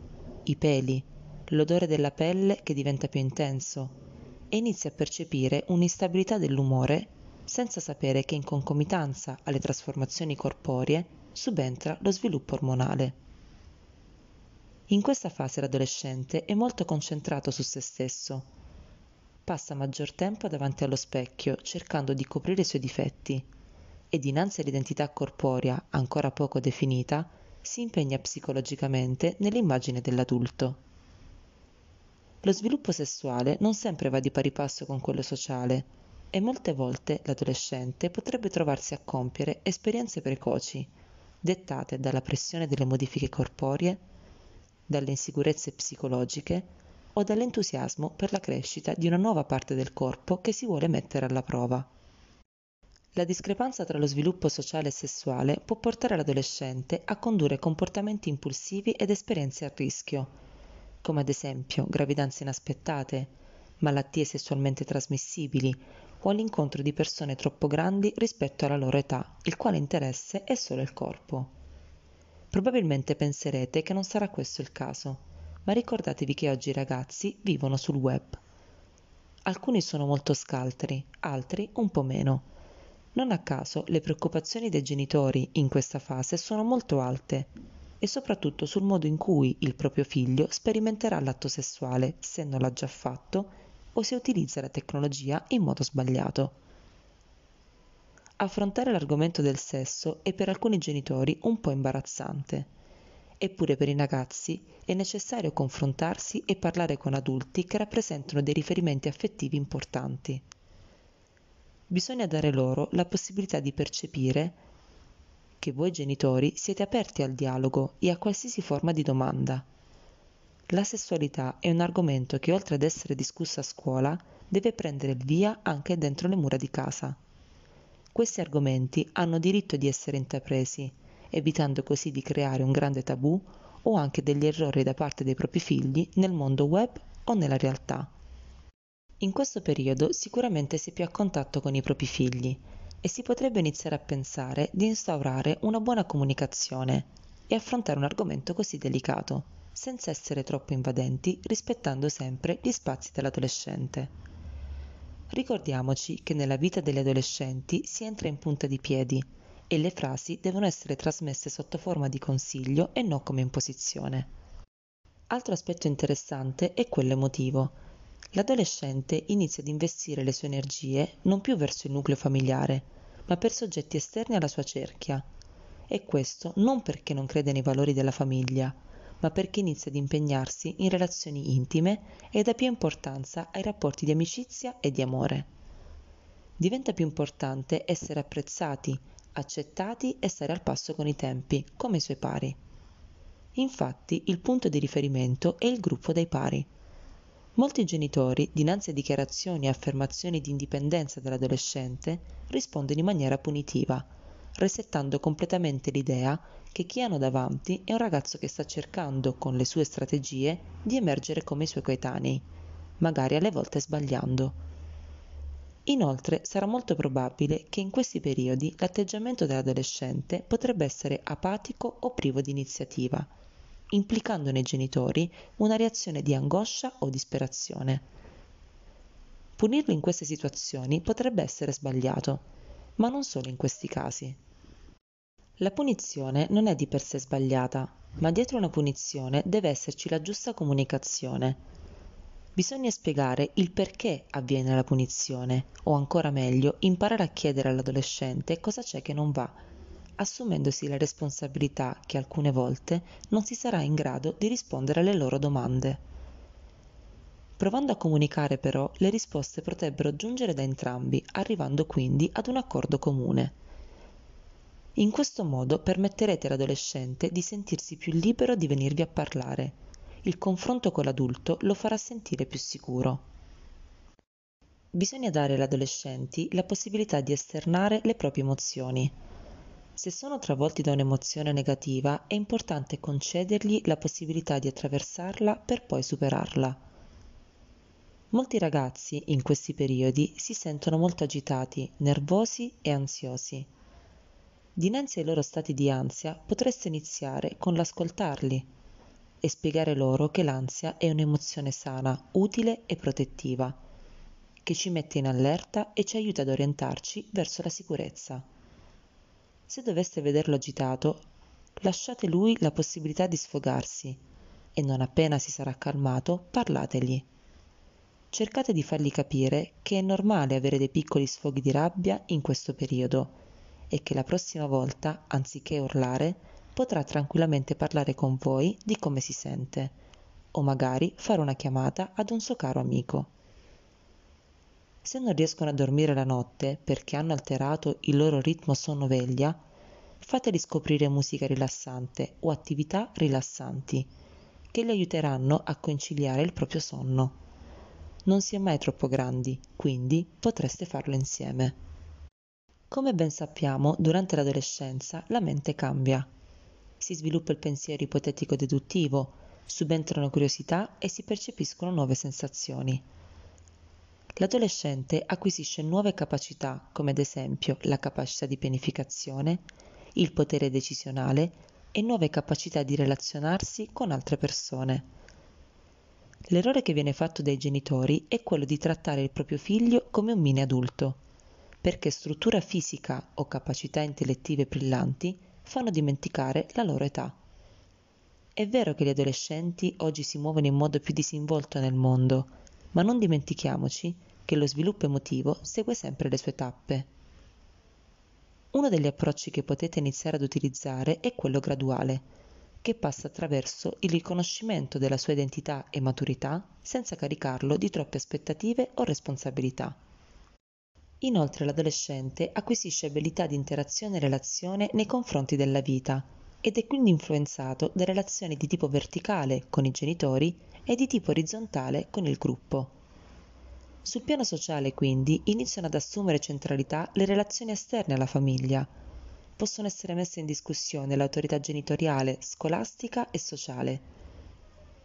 i peli, l'odore della pelle che diventa più intenso e inizia a percepire un'instabilità dell'umore senza sapere che in concomitanza alle trasformazioni corporee subentra lo sviluppo ormonale. In questa fase l'adolescente è molto concentrato su se stesso. Passa maggior tempo davanti allo specchio cercando di coprire i suoi difetti e dinanzi all'identità corporea ancora poco definita si impegna psicologicamente nell'immagine dell'adulto. Lo sviluppo sessuale non sempre va di pari passo con quello sociale e molte volte l'adolescente potrebbe trovarsi a compiere esperienze precoci, dettate dalla pressione delle modifiche corporee, dalle insicurezze psicologiche, o dall'entusiasmo per la crescita di una nuova parte del corpo che si vuole mettere alla prova. La discrepanza tra lo sviluppo sociale e sessuale può portare l'adolescente a condurre comportamenti impulsivi ed esperienze a rischio, come ad esempio gravidanze inaspettate, malattie sessualmente trasmissibili o all'incontro di persone troppo grandi rispetto alla loro età, il quale interesse è solo il corpo. Probabilmente penserete che non sarà questo il caso, ma ricordatevi che oggi i ragazzi vivono sul web. Alcuni sono molto scaltri, altri un po' meno non a caso le preoccupazioni dei genitori in questa fase sono molto alte e soprattutto sul modo in cui il proprio figlio sperimenterà l'atto sessuale se non l'ha già fatto o se utilizza la tecnologia in modo sbagliato. Affrontare l'argomento del sesso è per alcuni genitori un po' imbarazzante, eppure per i ragazzi è necessario confrontarsi e parlare con adulti che rappresentano dei riferimenti affettivi importanti bisogna dare loro la possibilità di percepire che voi genitori siete aperti al dialogo e a qualsiasi forma di domanda. La sessualità è un argomento che oltre ad essere discusso a scuola deve prendere il via anche dentro le mura di casa. Questi argomenti hanno diritto di essere intrapresi, evitando così di creare un grande tabù o anche degli errori da parte dei propri figli nel mondo web o nella realtà. In questo periodo sicuramente si è più a contatto con i propri figli e si potrebbe iniziare a pensare di instaurare una buona comunicazione e affrontare un argomento così delicato, senza essere troppo invadenti, rispettando sempre gli spazi dell'adolescente. Ricordiamoci che nella vita degli adolescenti si entra in punta di piedi e le frasi devono essere trasmesse sotto forma di consiglio e non come imposizione. Altro aspetto interessante è quello emotivo, L'adolescente inizia ad investire le sue energie non più verso il nucleo familiare, ma per soggetti esterni alla sua cerchia. E questo non perché non crede nei valori della famiglia, ma perché inizia ad impegnarsi in relazioni intime e dà più importanza ai rapporti di amicizia e di amore. Diventa più importante essere apprezzati, accettati e stare al passo con i tempi, come i suoi pari. Infatti il punto di riferimento è il gruppo dei pari. Molti genitori, dinanzi a dichiarazioni e affermazioni di indipendenza dell'adolescente, rispondono in maniera punitiva, resettando completamente l'idea che chi hanno davanti è un ragazzo che sta cercando, con le sue strategie, di emergere come i suoi coetanei, magari alle volte sbagliando. Inoltre sarà molto probabile che in questi periodi l'atteggiamento dell'adolescente potrebbe essere apatico o privo di iniziativa, implicando nei genitori una reazione di angoscia o disperazione. Punirlo in queste situazioni potrebbe essere sbagliato, ma non solo in questi casi. La punizione non è di per sé sbagliata, ma dietro una punizione deve esserci la giusta comunicazione. Bisogna spiegare il perché avviene la punizione, o ancora meglio, imparare a chiedere all'adolescente cosa c'è che non va assumendosi la responsabilità che alcune volte non si sarà in grado di rispondere alle loro domande. Provando a comunicare però, le risposte potrebbero giungere da entrambi, arrivando quindi ad un accordo comune. In questo modo permetterete all'adolescente di sentirsi più libero di venirvi a parlare. Il confronto con l'adulto lo farà sentire più sicuro. Bisogna dare agli adolescenti la possibilità di esternare le proprie emozioni. Se sono travolti da un'emozione negativa, è importante concedergli la possibilità di attraversarla per poi superarla. Molti ragazzi in questi periodi si sentono molto agitati, nervosi e ansiosi. Dinanzi ai loro stati di ansia potreste iniziare con l'ascoltarli e spiegare loro che l'ansia è un'emozione sana, utile e protettiva, che ci mette in allerta e ci aiuta ad orientarci verso la sicurezza. Se doveste vederlo agitato, lasciate lui la possibilità di sfogarsi e non appena si sarà calmato parlategli. Cercate di fargli capire che è normale avere dei piccoli sfoghi di rabbia in questo periodo e che la prossima volta, anziché urlare, potrà tranquillamente parlare con voi di come si sente o magari fare una chiamata ad un suo caro amico. Se non riescono a dormire la notte perché hanno alterato il loro ritmo sonno-veglia, fateli scoprire musica rilassante o attività rilassanti, che li aiuteranno a conciliare il proprio sonno. Non si è mai troppo grandi, quindi potreste farlo insieme. Come ben sappiamo, durante l'adolescenza la mente cambia. Si sviluppa il pensiero ipotetico-deduttivo, subentrano curiosità e si percepiscono nuove sensazioni. L'adolescente acquisisce nuove capacità, come ad esempio la capacità di pianificazione, il potere decisionale e nuove capacità di relazionarsi con altre persone. L'errore che viene fatto dai genitori è quello di trattare il proprio figlio come un mini adulto, perché struttura fisica o capacità intellettive brillanti fanno dimenticare la loro età. È vero che gli adolescenti oggi si muovono in modo più disinvolto nel mondo, ma non dimentichiamoci che lo sviluppo emotivo segue sempre le sue tappe. Uno degli approcci che potete iniziare ad utilizzare è quello graduale, che passa attraverso il riconoscimento della sua identità e maturità senza caricarlo di troppe aspettative o responsabilità. Inoltre l'adolescente acquisisce abilità di interazione e relazione nei confronti della vita ed è quindi influenzato da relazioni di tipo verticale con i genitori e di tipo orizzontale con il gruppo. Sul piano sociale, quindi, iniziano ad assumere centralità le relazioni esterne alla famiglia. Possono essere messe in discussione l'autorità genitoriale, scolastica e sociale.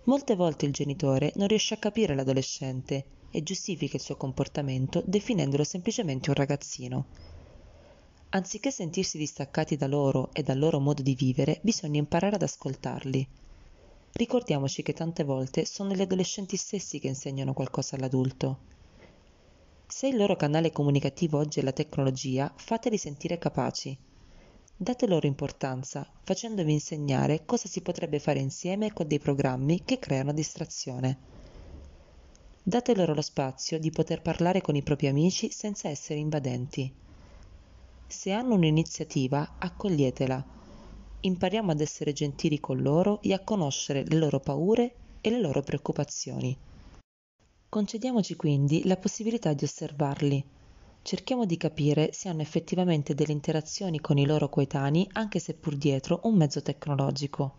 Molte volte il genitore non riesce a capire l'adolescente e giustifica il suo comportamento definendolo semplicemente un ragazzino. Anziché sentirsi distaccati da loro e dal loro modo di vivere, bisogna imparare ad ascoltarli. Ricordiamoci che tante volte sono gli adolescenti stessi che insegnano qualcosa all'adulto. Se il loro canale comunicativo oggi è la tecnologia, fateli sentire capaci. Date loro importanza, facendovi insegnare cosa si potrebbe fare insieme con dei programmi che creano distrazione. Date loro lo spazio di poter parlare con i propri amici senza essere invadenti. Se hanno un'iniziativa, accoglietela. Impariamo ad essere gentili con loro e a conoscere le loro paure e le loro preoccupazioni. Concediamoci quindi la possibilità di osservarli. Cerchiamo di capire se hanno effettivamente delle interazioni con i loro coetanei anche se pur dietro un mezzo tecnologico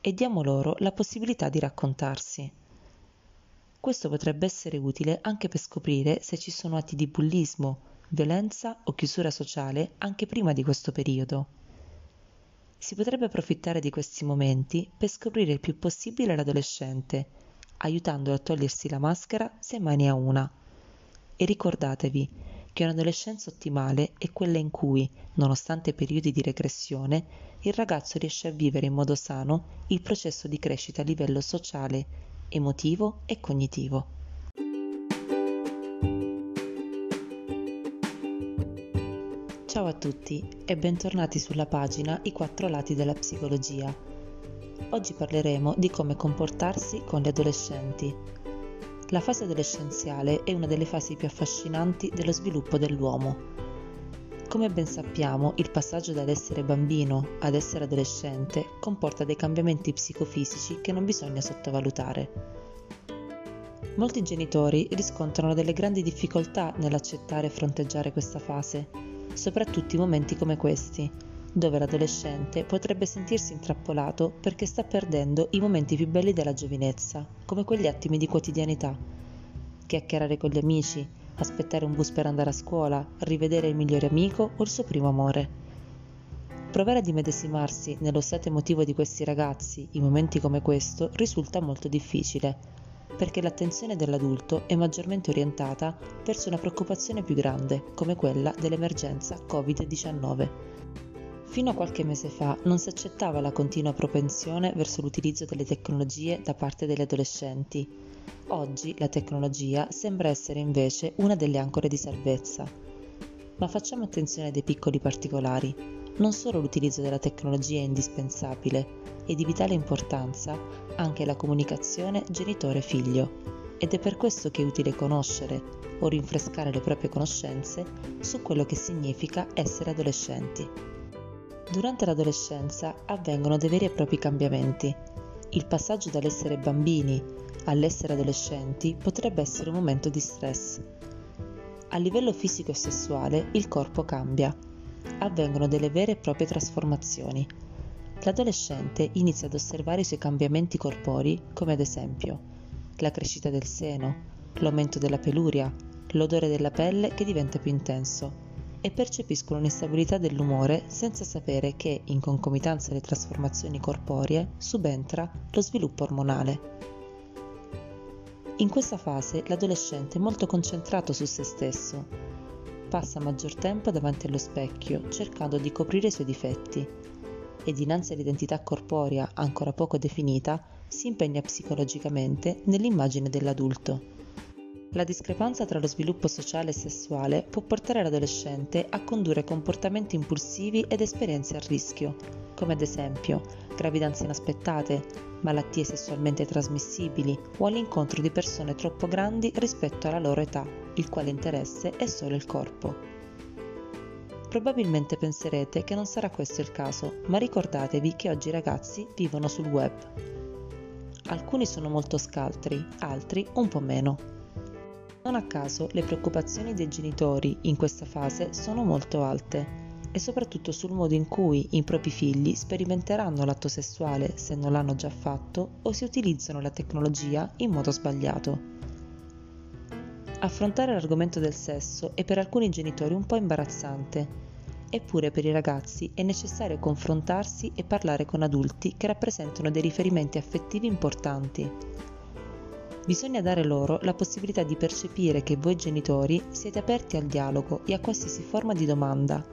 e diamo loro la possibilità di raccontarsi. Questo potrebbe essere utile anche per scoprire se ci sono atti di bullismo, violenza o chiusura sociale anche prima di questo periodo. Si potrebbe approfittare di questi momenti per scoprire il più possibile l'adolescente aiutandolo a togliersi la maschera se mai ne ha una. E ricordatevi che un'adolescenza ottimale è quella in cui, nonostante periodi di regressione, il ragazzo riesce a vivere in modo sano il processo di crescita a livello sociale, emotivo e cognitivo. Ciao a tutti e bentornati sulla pagina I quattro lati della psicologia Oggi parleremo di come comportarsi con gli adolescenti. La fase adolescenziale è una delle fasi più affascinanti dello sviluppo dell'uomo. Come ben sappiamo, il passaggio dall'essere bambino ad essere adolescente comporta dei cambiamenti psicofisici che non bisogna sottovalutare. Molti genitori riscontrano delle grandi difficoltà nell'accettare e fronteggiare questa fase, soprattutto in momenti come questi, dove l'adolescente potrebbe sentirsi intrappolato perché sta perdendo i momenti più belli della giovinezza, come quegli attimi di quotidianità. Chiacchierare con gli amici, aspettare un bus per andare a scuola, rivedere il migliore amico o il suo primo amore. Provare ad immedesimarsi nello stato emotivo di questi ragazzi in momenti come questo risulta molto difficile, perché l'attenzione dell'adulto è maggiormente orientata verso una preoccupazione più grande, come quella dell'emergenza Covid-19. Fino a qualche mese fa non si accettava la continua propensione verso l'utilizzo delle tecnologie da parte degli adolescenti. Oggi la tecnologia sembra essere invece una delle ancore di salvezza. Ma facciamo attenzione ai piccoli particolari. Non solo l'utilizzo della tecnologia è indispensabile, è di vitale importanza anche la comunicazione genitore-figlio. Ed è per questo che è utile conoscere o rinfrescare le proprie conoscenze su quello che significa essere adolescenti. Durante l'adolescenza avvengono dei veri e propri cambiamenti. Il passaggio dall'essere bambini all'essere adolescenti potrebbe essere un momento di stress. A livello fisico e sessuale il corpo cambia. Avvengono delle vere e proprie trasformazioni. l'adolescente inizia ad osservare i suoi cambiamenti corporei come ad esempio la crescita del seno, l'aumento della peluria, l'odore della pelle che diventa più intenso e percepiscono un'instabilità dell'umore senza sapere che, in concomitanza alle trasformazioni corporee, subentra lo sviluppo ormonale. In questa fase l'adolescente è molto concentrato su se stesso. Passa maggior tempo davanti allo specchio cercando di coprire i suoi difetti e dinanzi all'identità corporea ancora poco definita si impegna psicologicamente nell'immagine dell'adulto. La discrepanza tra lo sviluppo sociale e sessuale può portare l'adolescente a condurre comportamenti impulsivi ed esperienze a rischio, come ad esempio gravidanze inaspettate, malattie sessualmente trasmissibili o all'incontro di persone troppo grandi rispetto alla loro età, il quale interesse è solo il corpo. Probabilmente penserete che non sarà questo il caso, ma ricordatevi che oggi i ragazzi vivono sul web. Alcuni sono molto scaltri, altri un po' meno. Non a caso le preoccupazioni dei genitori in questa fase sono molto alte e soprattutto sul modo in cui i propri figli sperimenteranno l'atto sessuale se non l'hanno già fatto o se utilizzano la tecnologia in modo sbagliato. Affrontare l'argomento del sesso è per alcuni genitori un po' imbarazzante, eppure per i ragazzi è necessario confrontarsi e parlare con adulti che rappresentano dei riferimenti affettivi importanti Bisogna dare loro la possibilità di percepire che voi genitori siete aperti al dialogo e a qualsiasi forma di domanda.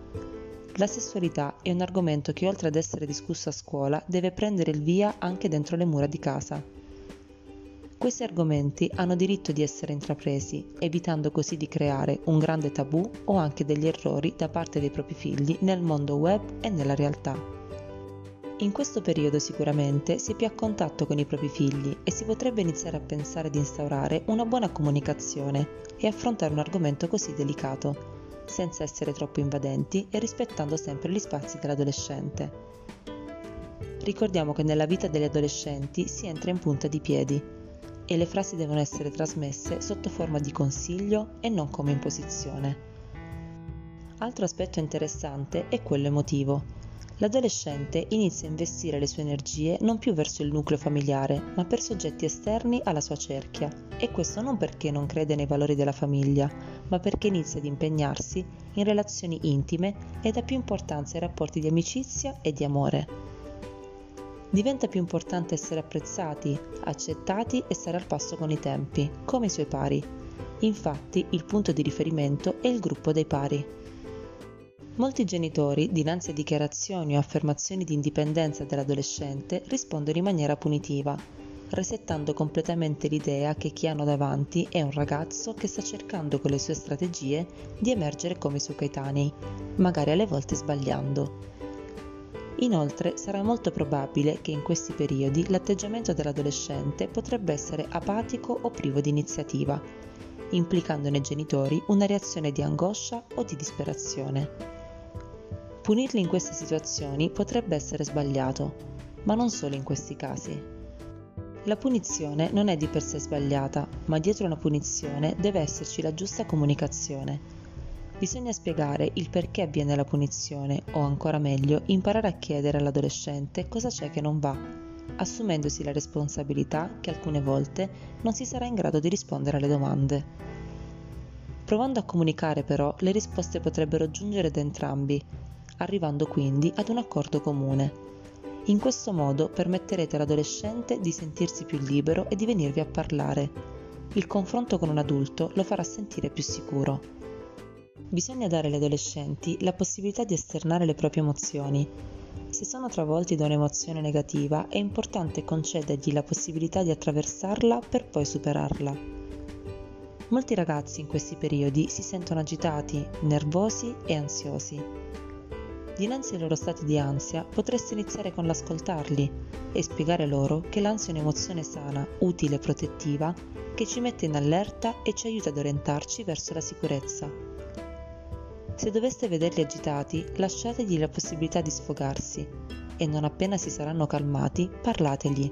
La sessualità è un argomento che oltre ad essere discusso a scuola deve prendere il via anche dentro le mura di casa. Questi argomenti hanno diritto di essere intrapresi, evitando così di creare un grande tabù o anche degli errori da parte dei propri figli nel mondo web e nella realtà. In questo periodo sicuramente si è più a contatto con i propri figli e si potrebbe iniziare a pensare di instaurare una buona comunicazione e affrontare un argomento così delicato, senza essere troppo invadenti e rispettando sempre gli spazi dell'adolescente. Ricordiamo che nella vita degli adolescenti si entra in punta di piedi e le frasi devono essere trasmesse sotto forma di consiglio e non come imposizione. Altro aspetto interessante è quello emotivo l'adolescente inizia a investire le sue energie non più verso il nucleo familiare, ma per soggetti esterni alla sua cerchia. E questo non perché non crede nei valori della famiglia, ma perché inizia ad impegnarsi in relazioni intime e dà più importanza ai rapporti di amicizia e di amore. Diventa più importante essere apprezzati, accettati e stare al passo con i tempi, come i suoi pari. Infatti il punto di riferimento è il gruppo dei pari. Molti genitori, dinanzi a dichiarazioni o affermazioni di indipendenza dell'adolescente, rispondono in maniera punitiva, resettando completamente l'idea che chi hanno davanti è un ragazzo che sta cercando con le sue strategie di emergere come i suoi coetanei, magari alle volte sbagliando. Inoltre sarà molto probabile che in questi periodi l'atteggiamento dell'adolescente potrebbe essere apatico o privo di iniziativa, implicando nei genitori una reazione di angoscia o di disperazione. Punirli in queste situazioni potrebbe essere sbagliato, ma non solo in questi casi. La punizione non è di per sé sbagliata, ma dietro una punizione deve esserci la giusta comunicazione. Bisogna spiegare il perché avviene la punizione o ancora meglio imparare a chiedere all'adolescente cosa c'è che non va, assumendosi la responsabilità che alcune volte non si sarà in grado di rispondere alle domande. Provando a comunicare però le risposte potrebbero giungere da entrambi arrivando quindi ad un accordo comune. In questo modo permetterete all'adolescente di sentirsi più libero e di venirvi a parlare. Il confronto con un adulto lo farà sentire più sicuro. Bisogna dare agli adolescenti la possibilità di esternare le proprie emozioni. Se sono travolti da un'emozione negativa è importante concedergli la possibilità di attraversarla per poi superarla. Molti ragazzi in questi periodi si sentono agitati, nervosi e ansiosi. Dinanzi ai loro stati di ansia potreste iniziare con l'ascoltarli e spiegare loro che l'ansia è un'emozione sana, utile e protettiva che ci mette in allerta e ci aiuta ad orientarci verso la sicurezza. Se doveste vederli agitati, lasciategli la possibilità di sfogarsi e non appena si saranno calmati, parlategli.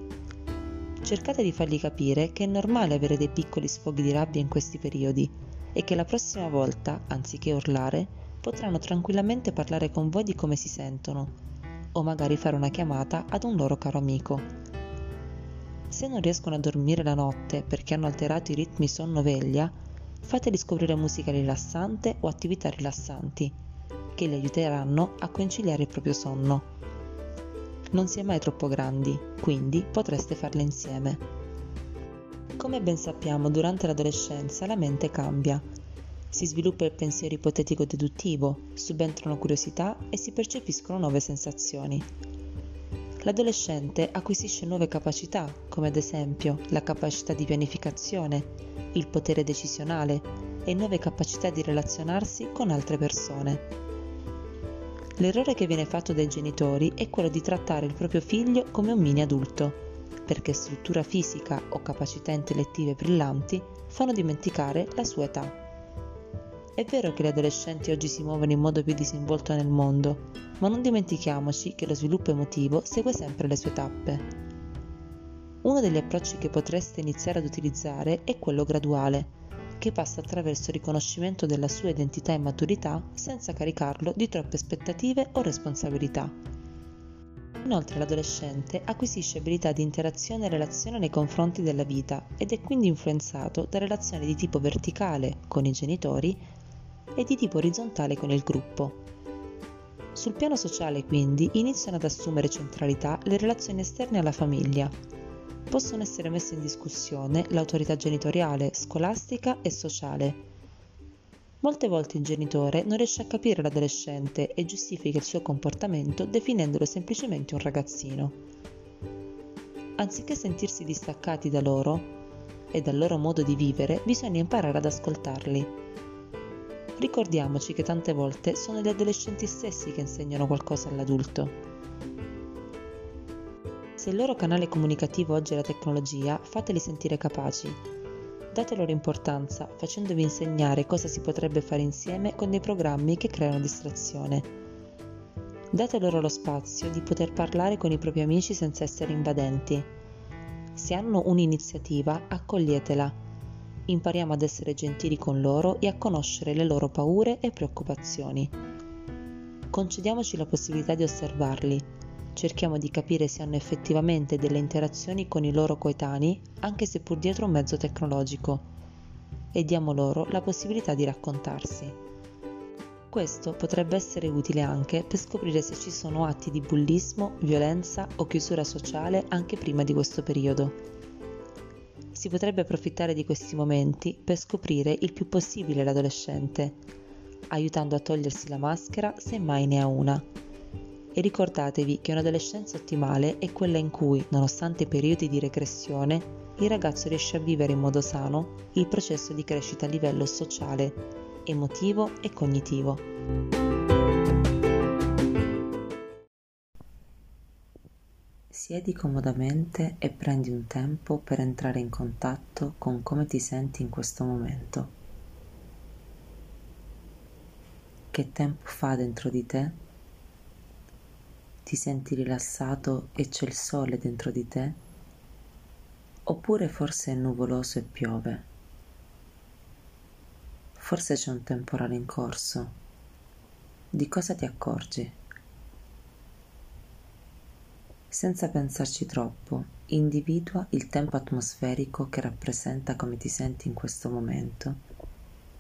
Cercate di fargli capire che è normale avere dei piccoli sfoghi di rabbia in questi periodi e che la prossima volta, anziché urlare, potranno tranquillamente parlare con voi di come si sentono. o magari fare una chiamata ad un loro caro amico. Se non riescono a dormire la notte perché hanno alterato i ritmi sonno-veglia, fateli scoprire musica rilassante o attività rilassanti, che li aiuteranno a conciliare il proprio sonno. Non si è mai troppo grandi, quindi potreste farle insieme. Come ben sappiamo, durante l'adolescenza la mente cambia. Si sviluppa il pensiero ipotetico deduttivo, subentrano curiosità e si percepiscono nuove sensazioni. L'adolescente acquisisce nuove capacità, come ad esempio la capacità di pianificazione, il potere decisionale e nuove capacità di relazionarsi con altre persone. L'errore che viene fatto dai genitori è quello di trattare il proprio figlio come un mini adulto, perché struttura fisica o capacità intellettive brillanti fanno dimenticare la sua età. È vero che gli adolescenti oggi si muovono in modo più disinvolto nel mondo, ma non dimentichiamoci che lo sviluppo emotivo segue sempre le sue tappe. Uno degli approcci che potreste iniziare ad utilizzare è quello graduale, che passa attraverso il riconoscimento della sua identità e maturità senza caricarlo di troppe aspettative o responsabilità. Inoltre l'adolescente acquisisce abilità di interazione e relazione nei confronti della vita ed è quindi influenzato da relazioni di tipo verticale con i genitori e di tipo orizzontale con il gruppo. Sul piano sociale quindi iniziano ad assumere centralità le relazioni esterne alla famiglia, possono essere messe in discussione l'autorità genitoriale, scolastica e sociale. Molte volte il genitore non riesce a capire l'adolescente e giustifica il suo comportamento definendolo semplicemente un ragazzino. Anziché sentirsi distaccati da loro e dal loro modo di vivere, bisogna imparare ad ascoltarli. Ricordiamoci che tante volte sono gli adolescenti stessi che insegnano qualcosa all'adulto se il loro canale comunicativo oggi è la tecnologia, fateli sentire capaci. Date loro importanza, facendovi insegnare cosa si potrebbe fare insieme con dei programmi che creano distrazione. Date loro lo spazio di poter parlare con i propri amici senza essere invadenti. Se hanno un'iniziativa, accoglietela. Impariamo ad essere gentili con loro e a conoscere le loro paure e preoccupazioni. Concediamoci la possibilità di osservarli, cerchiamo di capire se hanno effettivamente delle interazioni con i loro coetanei, anche se pur dietro un mezzo tecnologico, e diamo loro la possibilità di raccontarsi. Questo potrebbe essere utile anche per scoprire se ci sono atti di bullismo, violenza o chiusura sociale anche prima di questo periodo. Si potrebbe approfittare di questi momenti per scoprire il più possibile l'adolescente, aiutando a togliersi la maschera se mai ne ha una e ricordatevi che un'adolescenza ottimale è quella in cui, nonostante periodi di regressione, il ragazzo riesce a vivere in modo sano il processo di crescita a livello sociale, emotivo e cognitivo. Siedi comodamente e prendi un tempo per entrare in contatto con come ti senti in questo momento. Che tempo fa dentro di te? Ti senti rilassato e c'è il sole dentro di te? Oppure forse è nuvoloso e piove? Forse c'è un temporale in corso. Di cosa ti accorgi? Senza pensarci troppo, individua il tempo atmosferico che rappresenta come ti senti in questo momento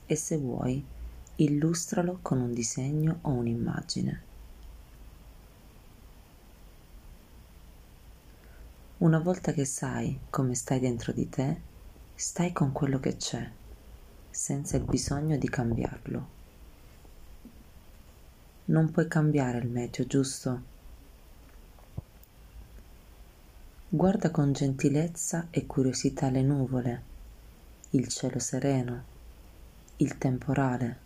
e se vuoi, illustralo con un disegno o un'immagine. Una volta che sai come stai dentro di te, stai con quello che c'è, senza il bisogno di cambiarlo. Non puoi cambiare il meteo, giusto? Guarda con gentilezza e curiosità le nuvole, il cielo sereno, il temporale.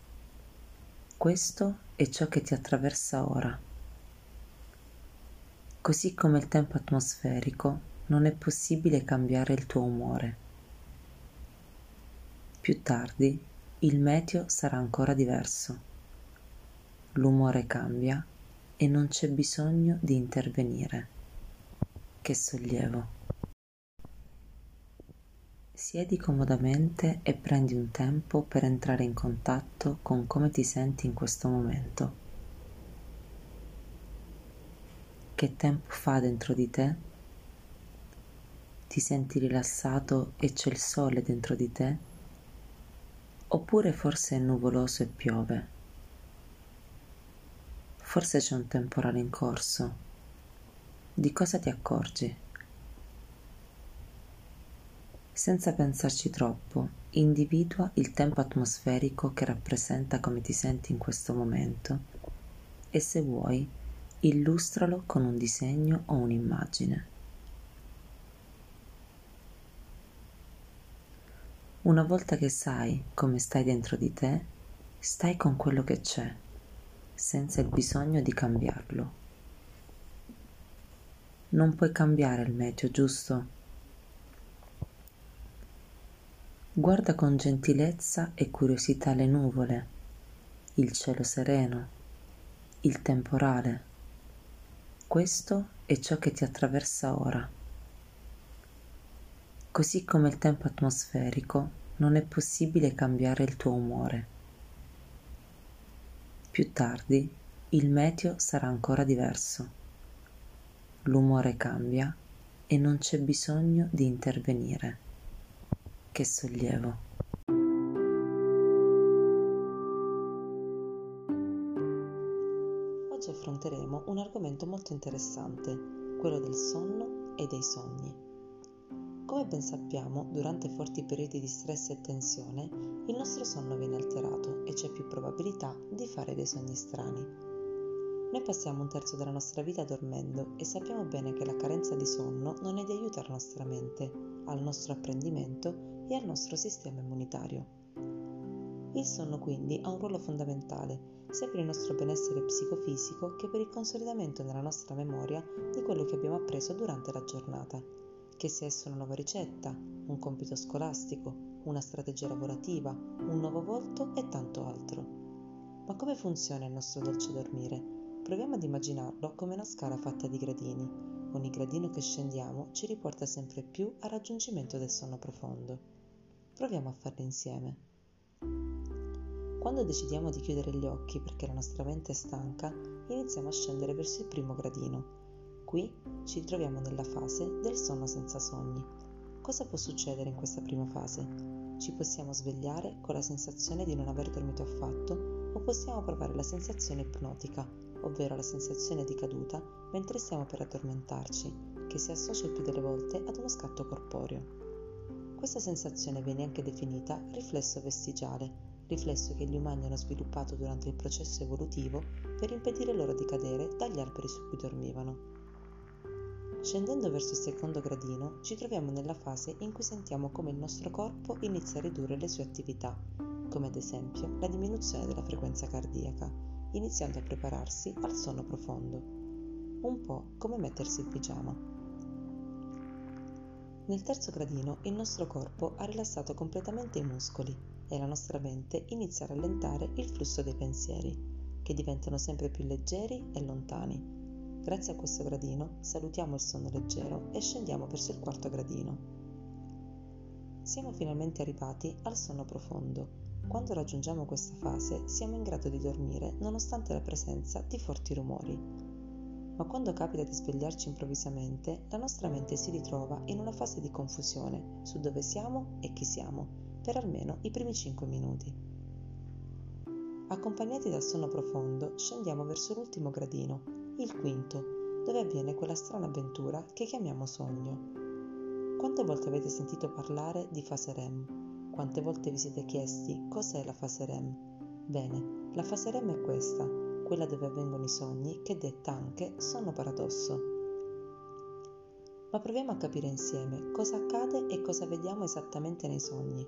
Questo è ciò che ti attraversa ora. Così come il tempo atmosferico, non è possibile cambiare il tuo umore. Più tardi il meteo sarà ancora diverso. L'umore cambia e non c'è bisogno di intervenire. Che sollievo. Siedi comodamente e prendi un tempo per entrare in contatto con come ti senti in questo momento. che tempo fa dentro di te? Ti senti rilassato e c'è il sole dentro di te? Oppure forse è nuvoloso e piove? Forse c'è un temporale in corso. Di cosa ti accorgi? Senza pensarci troppo, individua il tempo atmosferico che rappresenta come ti senti in questo momento e se vuoi illustralo con un disegno o un'immagine. Una volta che sai come stai dentro di te, stai con quello che c'è, senza il bisogno di cambiarlo. Non puoi cambiare il meteo, giusto? Guarda con gentilezza e curiosità le nuvole, il cielo sereno, il temporale. Questo è ciò che ti attraversa ora. Così come il tempo atmosferico, non è possibile cambiare il tuo umore. Più tardi il meteo sarà ancora diverso. L'umore cambia e non c'è bisogno di intervenire. Che sollievo. Oggi affronteremo un argomento molto interessante, quello del sonno e dei sogni. Come ben sappiamo, durante forti periodi di stress e tensione, il nostro sonno viene alterato e c'è più probabilità di fare dei sogni strani. Noi passiamo un terzo della nostra vita dormendo e sappiamo bene che la carenza di sonno non è di aiuto alla nostra mente, al nostro apprendimento e al nostro sistema immunitario. Il sonno quindi ha un ruolo fondamentale sia per il nostro benessere psicofisico che per il consolidamento nella nostra memoria di quello che abbiamo appreso durante la giornata, che sia esso una nuova ricetta, un compito scolastico, una strategia lavorativa, un nuovo volto e tanto altro. Ma come funziona il nostro dolce dormire? Proviamo ad immaginarlo come una scala fatta di gradini. Ogni gradino che scendiamo ci riporta sempre più al raggiungimento del sonno profondo. Proviamo a farle insieme. Quando decidiamo di chiudere gli occhi perché la nostra mente è stanca, iniziamo a scendere verso il primo gradino. Qui ci troviamo nella fase del sonno senza sogni. Cosa può succedere in questa prima fase? Ci possiamo svegliare con la sensazione di non aver dormito affatto o possiamo provare la sensazione ipnotica, ovvero la sensazione di caduta mentre stiamo per addormentarci, che si associa il più delle volte ad uno scatto corporeo. Questa sensazione viene anche definita riflesso vestigiale, riflesso che gli umani hanno sviluppato durante il processo evolutivo per impedire loro di cadere dagli alberi su cui dormivano. Scendendo verso il secondo gradino ci troviamo nella fase in cui sentiamo come il nostro corpo inizia a ridurre le sue attività, come ad esempio la diminuzione della frequenza cardiaca, iniziando a prepararsi al sonno profondo. Un po' come mettersi il pigiama. Nel terzo gradino il nostro corpo ha rilassato completamente i muscoli e la nostra mente inizia a rallentare il flusso dei pensieri, che diventano sempre più leggeri e lontani. Grazie a questo gradino salutiamo il sonno leggero e scendiamo verso il quarto gradino. Siamo finalmente arrivati al sonno profondo. Quando raggiungiamo questa fase siamo in grado di dormire nonostante la presenza di forti rumori ma quando capita di svegliarci improvvisamente, la nostra mente si ritrova in una fase di confusione su dove siamo e chi siamo, per almeno i primi 5 minuti. Accompagnati dal sonno profondo, scendiamo verso l'ultimo gradino, il quinto, dove avviene quella strana avventura che chiamiamo sogno. Quante volte avete sentito parlare di fase REM? Quante volte vi siete chiesti cos'è la fase REM? Bene, la fase REM è questa, quella dove avvengono i sogni, che detta anche sonno paradosso. Ma proviamo a capire insieme cosa accade e cosa vediamo esattamente nei sogni.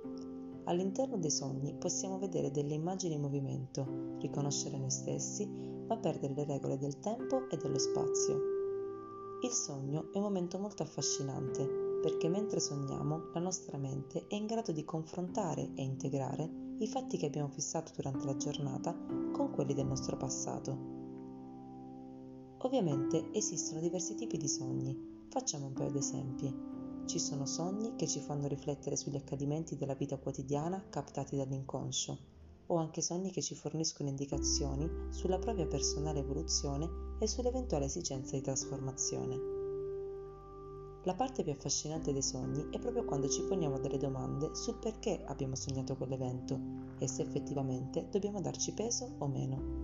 All'interno dei sogni possiamo vedere delle immagini in movimento, riconoscere noi stessi, ma perdere le regole del tempo e dello spazio. Il sogno è un momento molto affascinante perché mentre sogniamo la nostra mente è in grado di confrontare e integrare i fatti che abbiamo fissato durante la giornata con quelli del nostro passato. Ovviamente esistono diversi tipi di sogni. Facciamo un paio di esempi. Ci sono sogni che ci fanno riflettere sugli accadimenti della vita quotidiana captati dall'inconscio. o anche sogni che ci forniscono indicazioni sulla propria personale evoluzione e sull'eventuale esigenza di trasformazione. La parte più affascinante dei sogni è proprio quando ci poniamo delle domande sul perché abbiamo sognato quell'evento e se effettivamente dobbiamo darci peso o meno.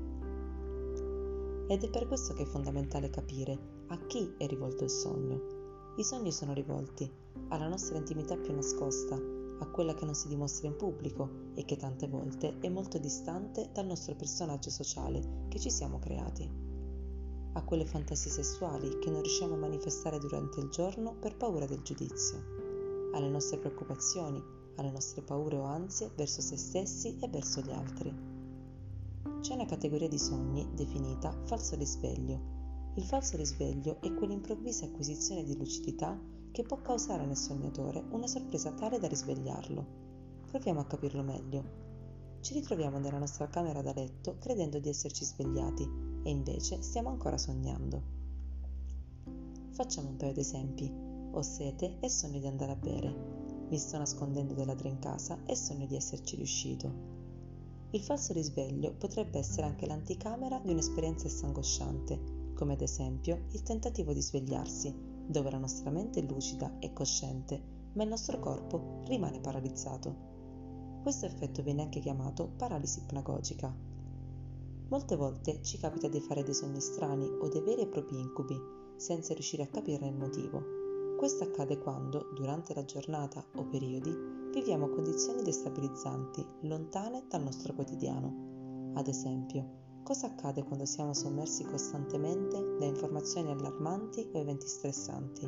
Ed è per questo che è fondamentale capire a chi è rivolto il sogno. I sogni sono rivolti alla nostra intimità più nascosta, a quella che non si dimostra in pubblico e che tante volte è molto distante dal nostro personaggio sociale che ci siamo creati a quelle fantasie sessuali che non riusciamo a manifestare durante il giorno per paura del giudizio, alle nostre preoccupazioni, alle nostre paure o ansie verso se stessi e verso gli altri. C'è una categoria di sogni definita falso risveglio. Il falso risveglio è quell'improvvisa acquisizione di lucidità che può causare nel sognatore una sorpresa tale da risvegliarlo. Proviamo a capirlo meglio. Ci ritroviamo nella nostra camera da letto credendo di esserci svegliati e invece stiamo ancora sognando. Facciamo un paio di esempi. Ho sete e sogno di andare a bere. Mi sto nascondendo dei ladri in casa e sogno di esserci riuscito. Il falso risveglio potrebbe essere anche l'anticamera di un'esperienza angosciante, come ad esempio il tentativo di svegliarsi, dove la nostra mente è lucida e cosciente, ma il nostro corpo rimane paralizzato. Questo effetto viene anche chiamato paralisi ipnagogica Molte volte ci capita di fare dei sogni strani o dei veri e propri incubi, senza riuscire a capirne il motivo. Questo accade quando, durante la giornata o periodi, viviamo condizioni destabilizzanti, lontane dal nostro quotidiano. Ad esempio, cosa accade quando siamo sommersi costantemente da informazioni allarmanti o eventi stressanti?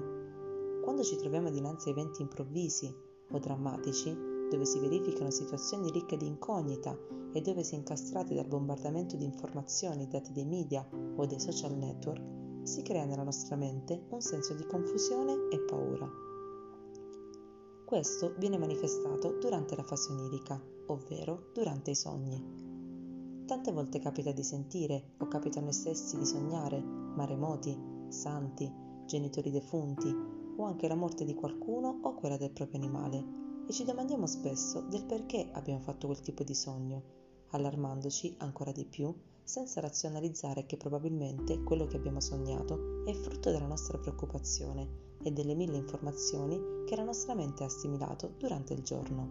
Quando ci troviamo dinanzi a eventi improvvisi o drammatici, dove si verificano situazioni ricche di incognita e dove si è incastrati dal bombardamento di informazioni date dai media o dai social network, si crea nella nostra mente un senso di confusione e paura. Questo viene manifestato durante la fase onirica, ovvero durante i sogni. Tante volte capita di sentire o capita a noi stessi di sognare maremoti, santi, genitori defunti o anche la morte di qualcuno o quella del proprio animale e ci domandiamo spesso del perché abbiamo fatto quel tipo di sogno, allarmandoci ancora di più senza razionalizzare che probabilmente quello che abbiamo sognato è frutto della nostra preoccupazione e delle mille informazioni che la nostra mente ha assimilato durante il giorno.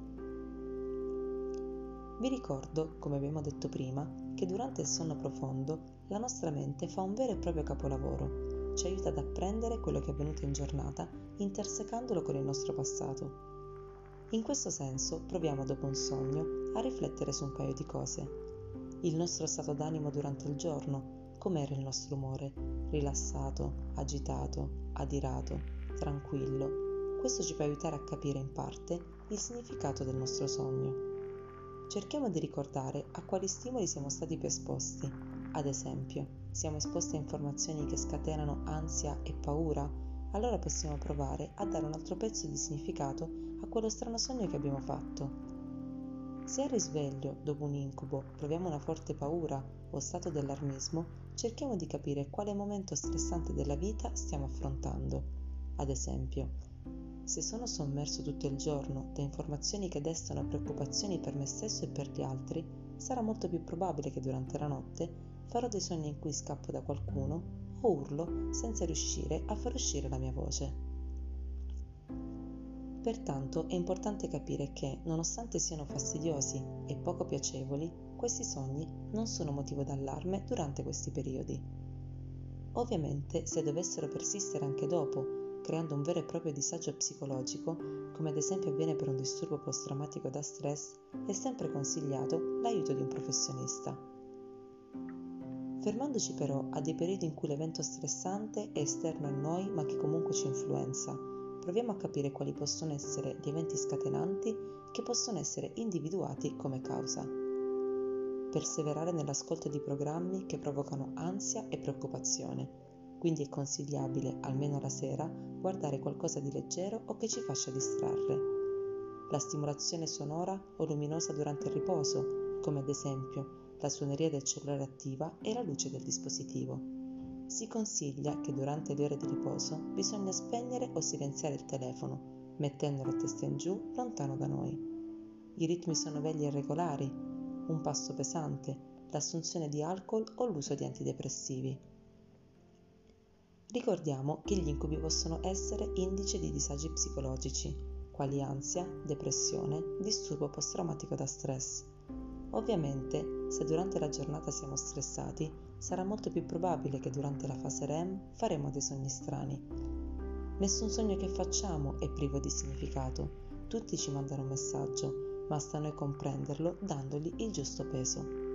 Vi ricordo, come abbiamo detto prima, che durante il sonno profondo la nostra mente fa un vero e proprio capolavoro, ci aiuta ad apprendere quello che è avvenuto in giornata intersecandolo con il nostro passato in questo senso proviamo dopo un sogno a riflettere su un paio di cose. Il nostro stato d'animo durante il giorno, com'era il nostro umore, rilassato, agitato, adirato, tranquillo. Questo ci può aiutare a capire in parte il significato del nostro sogno. Cerchiamo di ricordare a quali stimoli siamo stati più esposti. Ad esempio, siamo esposti a informazioni che scatenano ansia e paura? Allora possiamo provare a dare un altro pezzo di significato a quello strano sogno che abbiamo fatto. Se al risveglio, dopo un incubo, proviamo una forte paura o stato d'allarmismo, cerchiamo di capire quale momento stressante della vita stiamo affrontando. Ad esempio, se sono sommerso tutto il giorno da informazioni che destano preoccupazioni per me stesso e per gli altri, sarà molto più probabile che durante la notte farò dei sogni in cui scappo da qualcuno o urlo senza riuscire a far uscire la mia voce. Pertanto è importante capire che, nonostante siano fastidiosi e poco piacevoli, questi sogni non sono motivo d'allarme durante questi periodi. Ovviamente, se dovessero persistere anche dopo, creando un vero e proprio disagio psicologico, come ad esempio avviene per un disturbo post-traumatico da stress, è sempre consigliato l'aiuto di un professionista. Fermandoci però a dei periodi in cui l'evento stressante è esterno a noi ma che comunque ci influenza, proviamo a capire quali possono essere gli eventi scatenanti che possono essere individuati come causa. Perseverare nell'ascolto di programmi che provocano ansia e preoccupazione, quindi è consigliabile, almeno la sera, guardare qualcosa di leggero o che ci faccia distrarre. La stimolazione sonora o luminosa durante il riposo, come ad esempio la suoneria del cellulare attiva e la luce del dispositivo si consiglia che durante le ore di riposo bisogna spegnere o silenziare il telefono, mettendolo a testa in giù lontano da noi. I ritmi sono vegli e regolari, un pasto pesante, l'assunzione di alcol o l'uso di antidepressivi. Ricordiamo che gli incubi possono essere indice di disagi psicologici, quali ansia, depressione, disturbo post-traumatico da stress. Ovviamente, se durante la giornata siamo stressati, sarà molto più probabile che durante la fase REM faremo dei sogni strani. Nessun sogno che facciamo è privo di significato, tutti ci mandano un messaggio, basta a noi comprenderlo dandogli il giusto peso.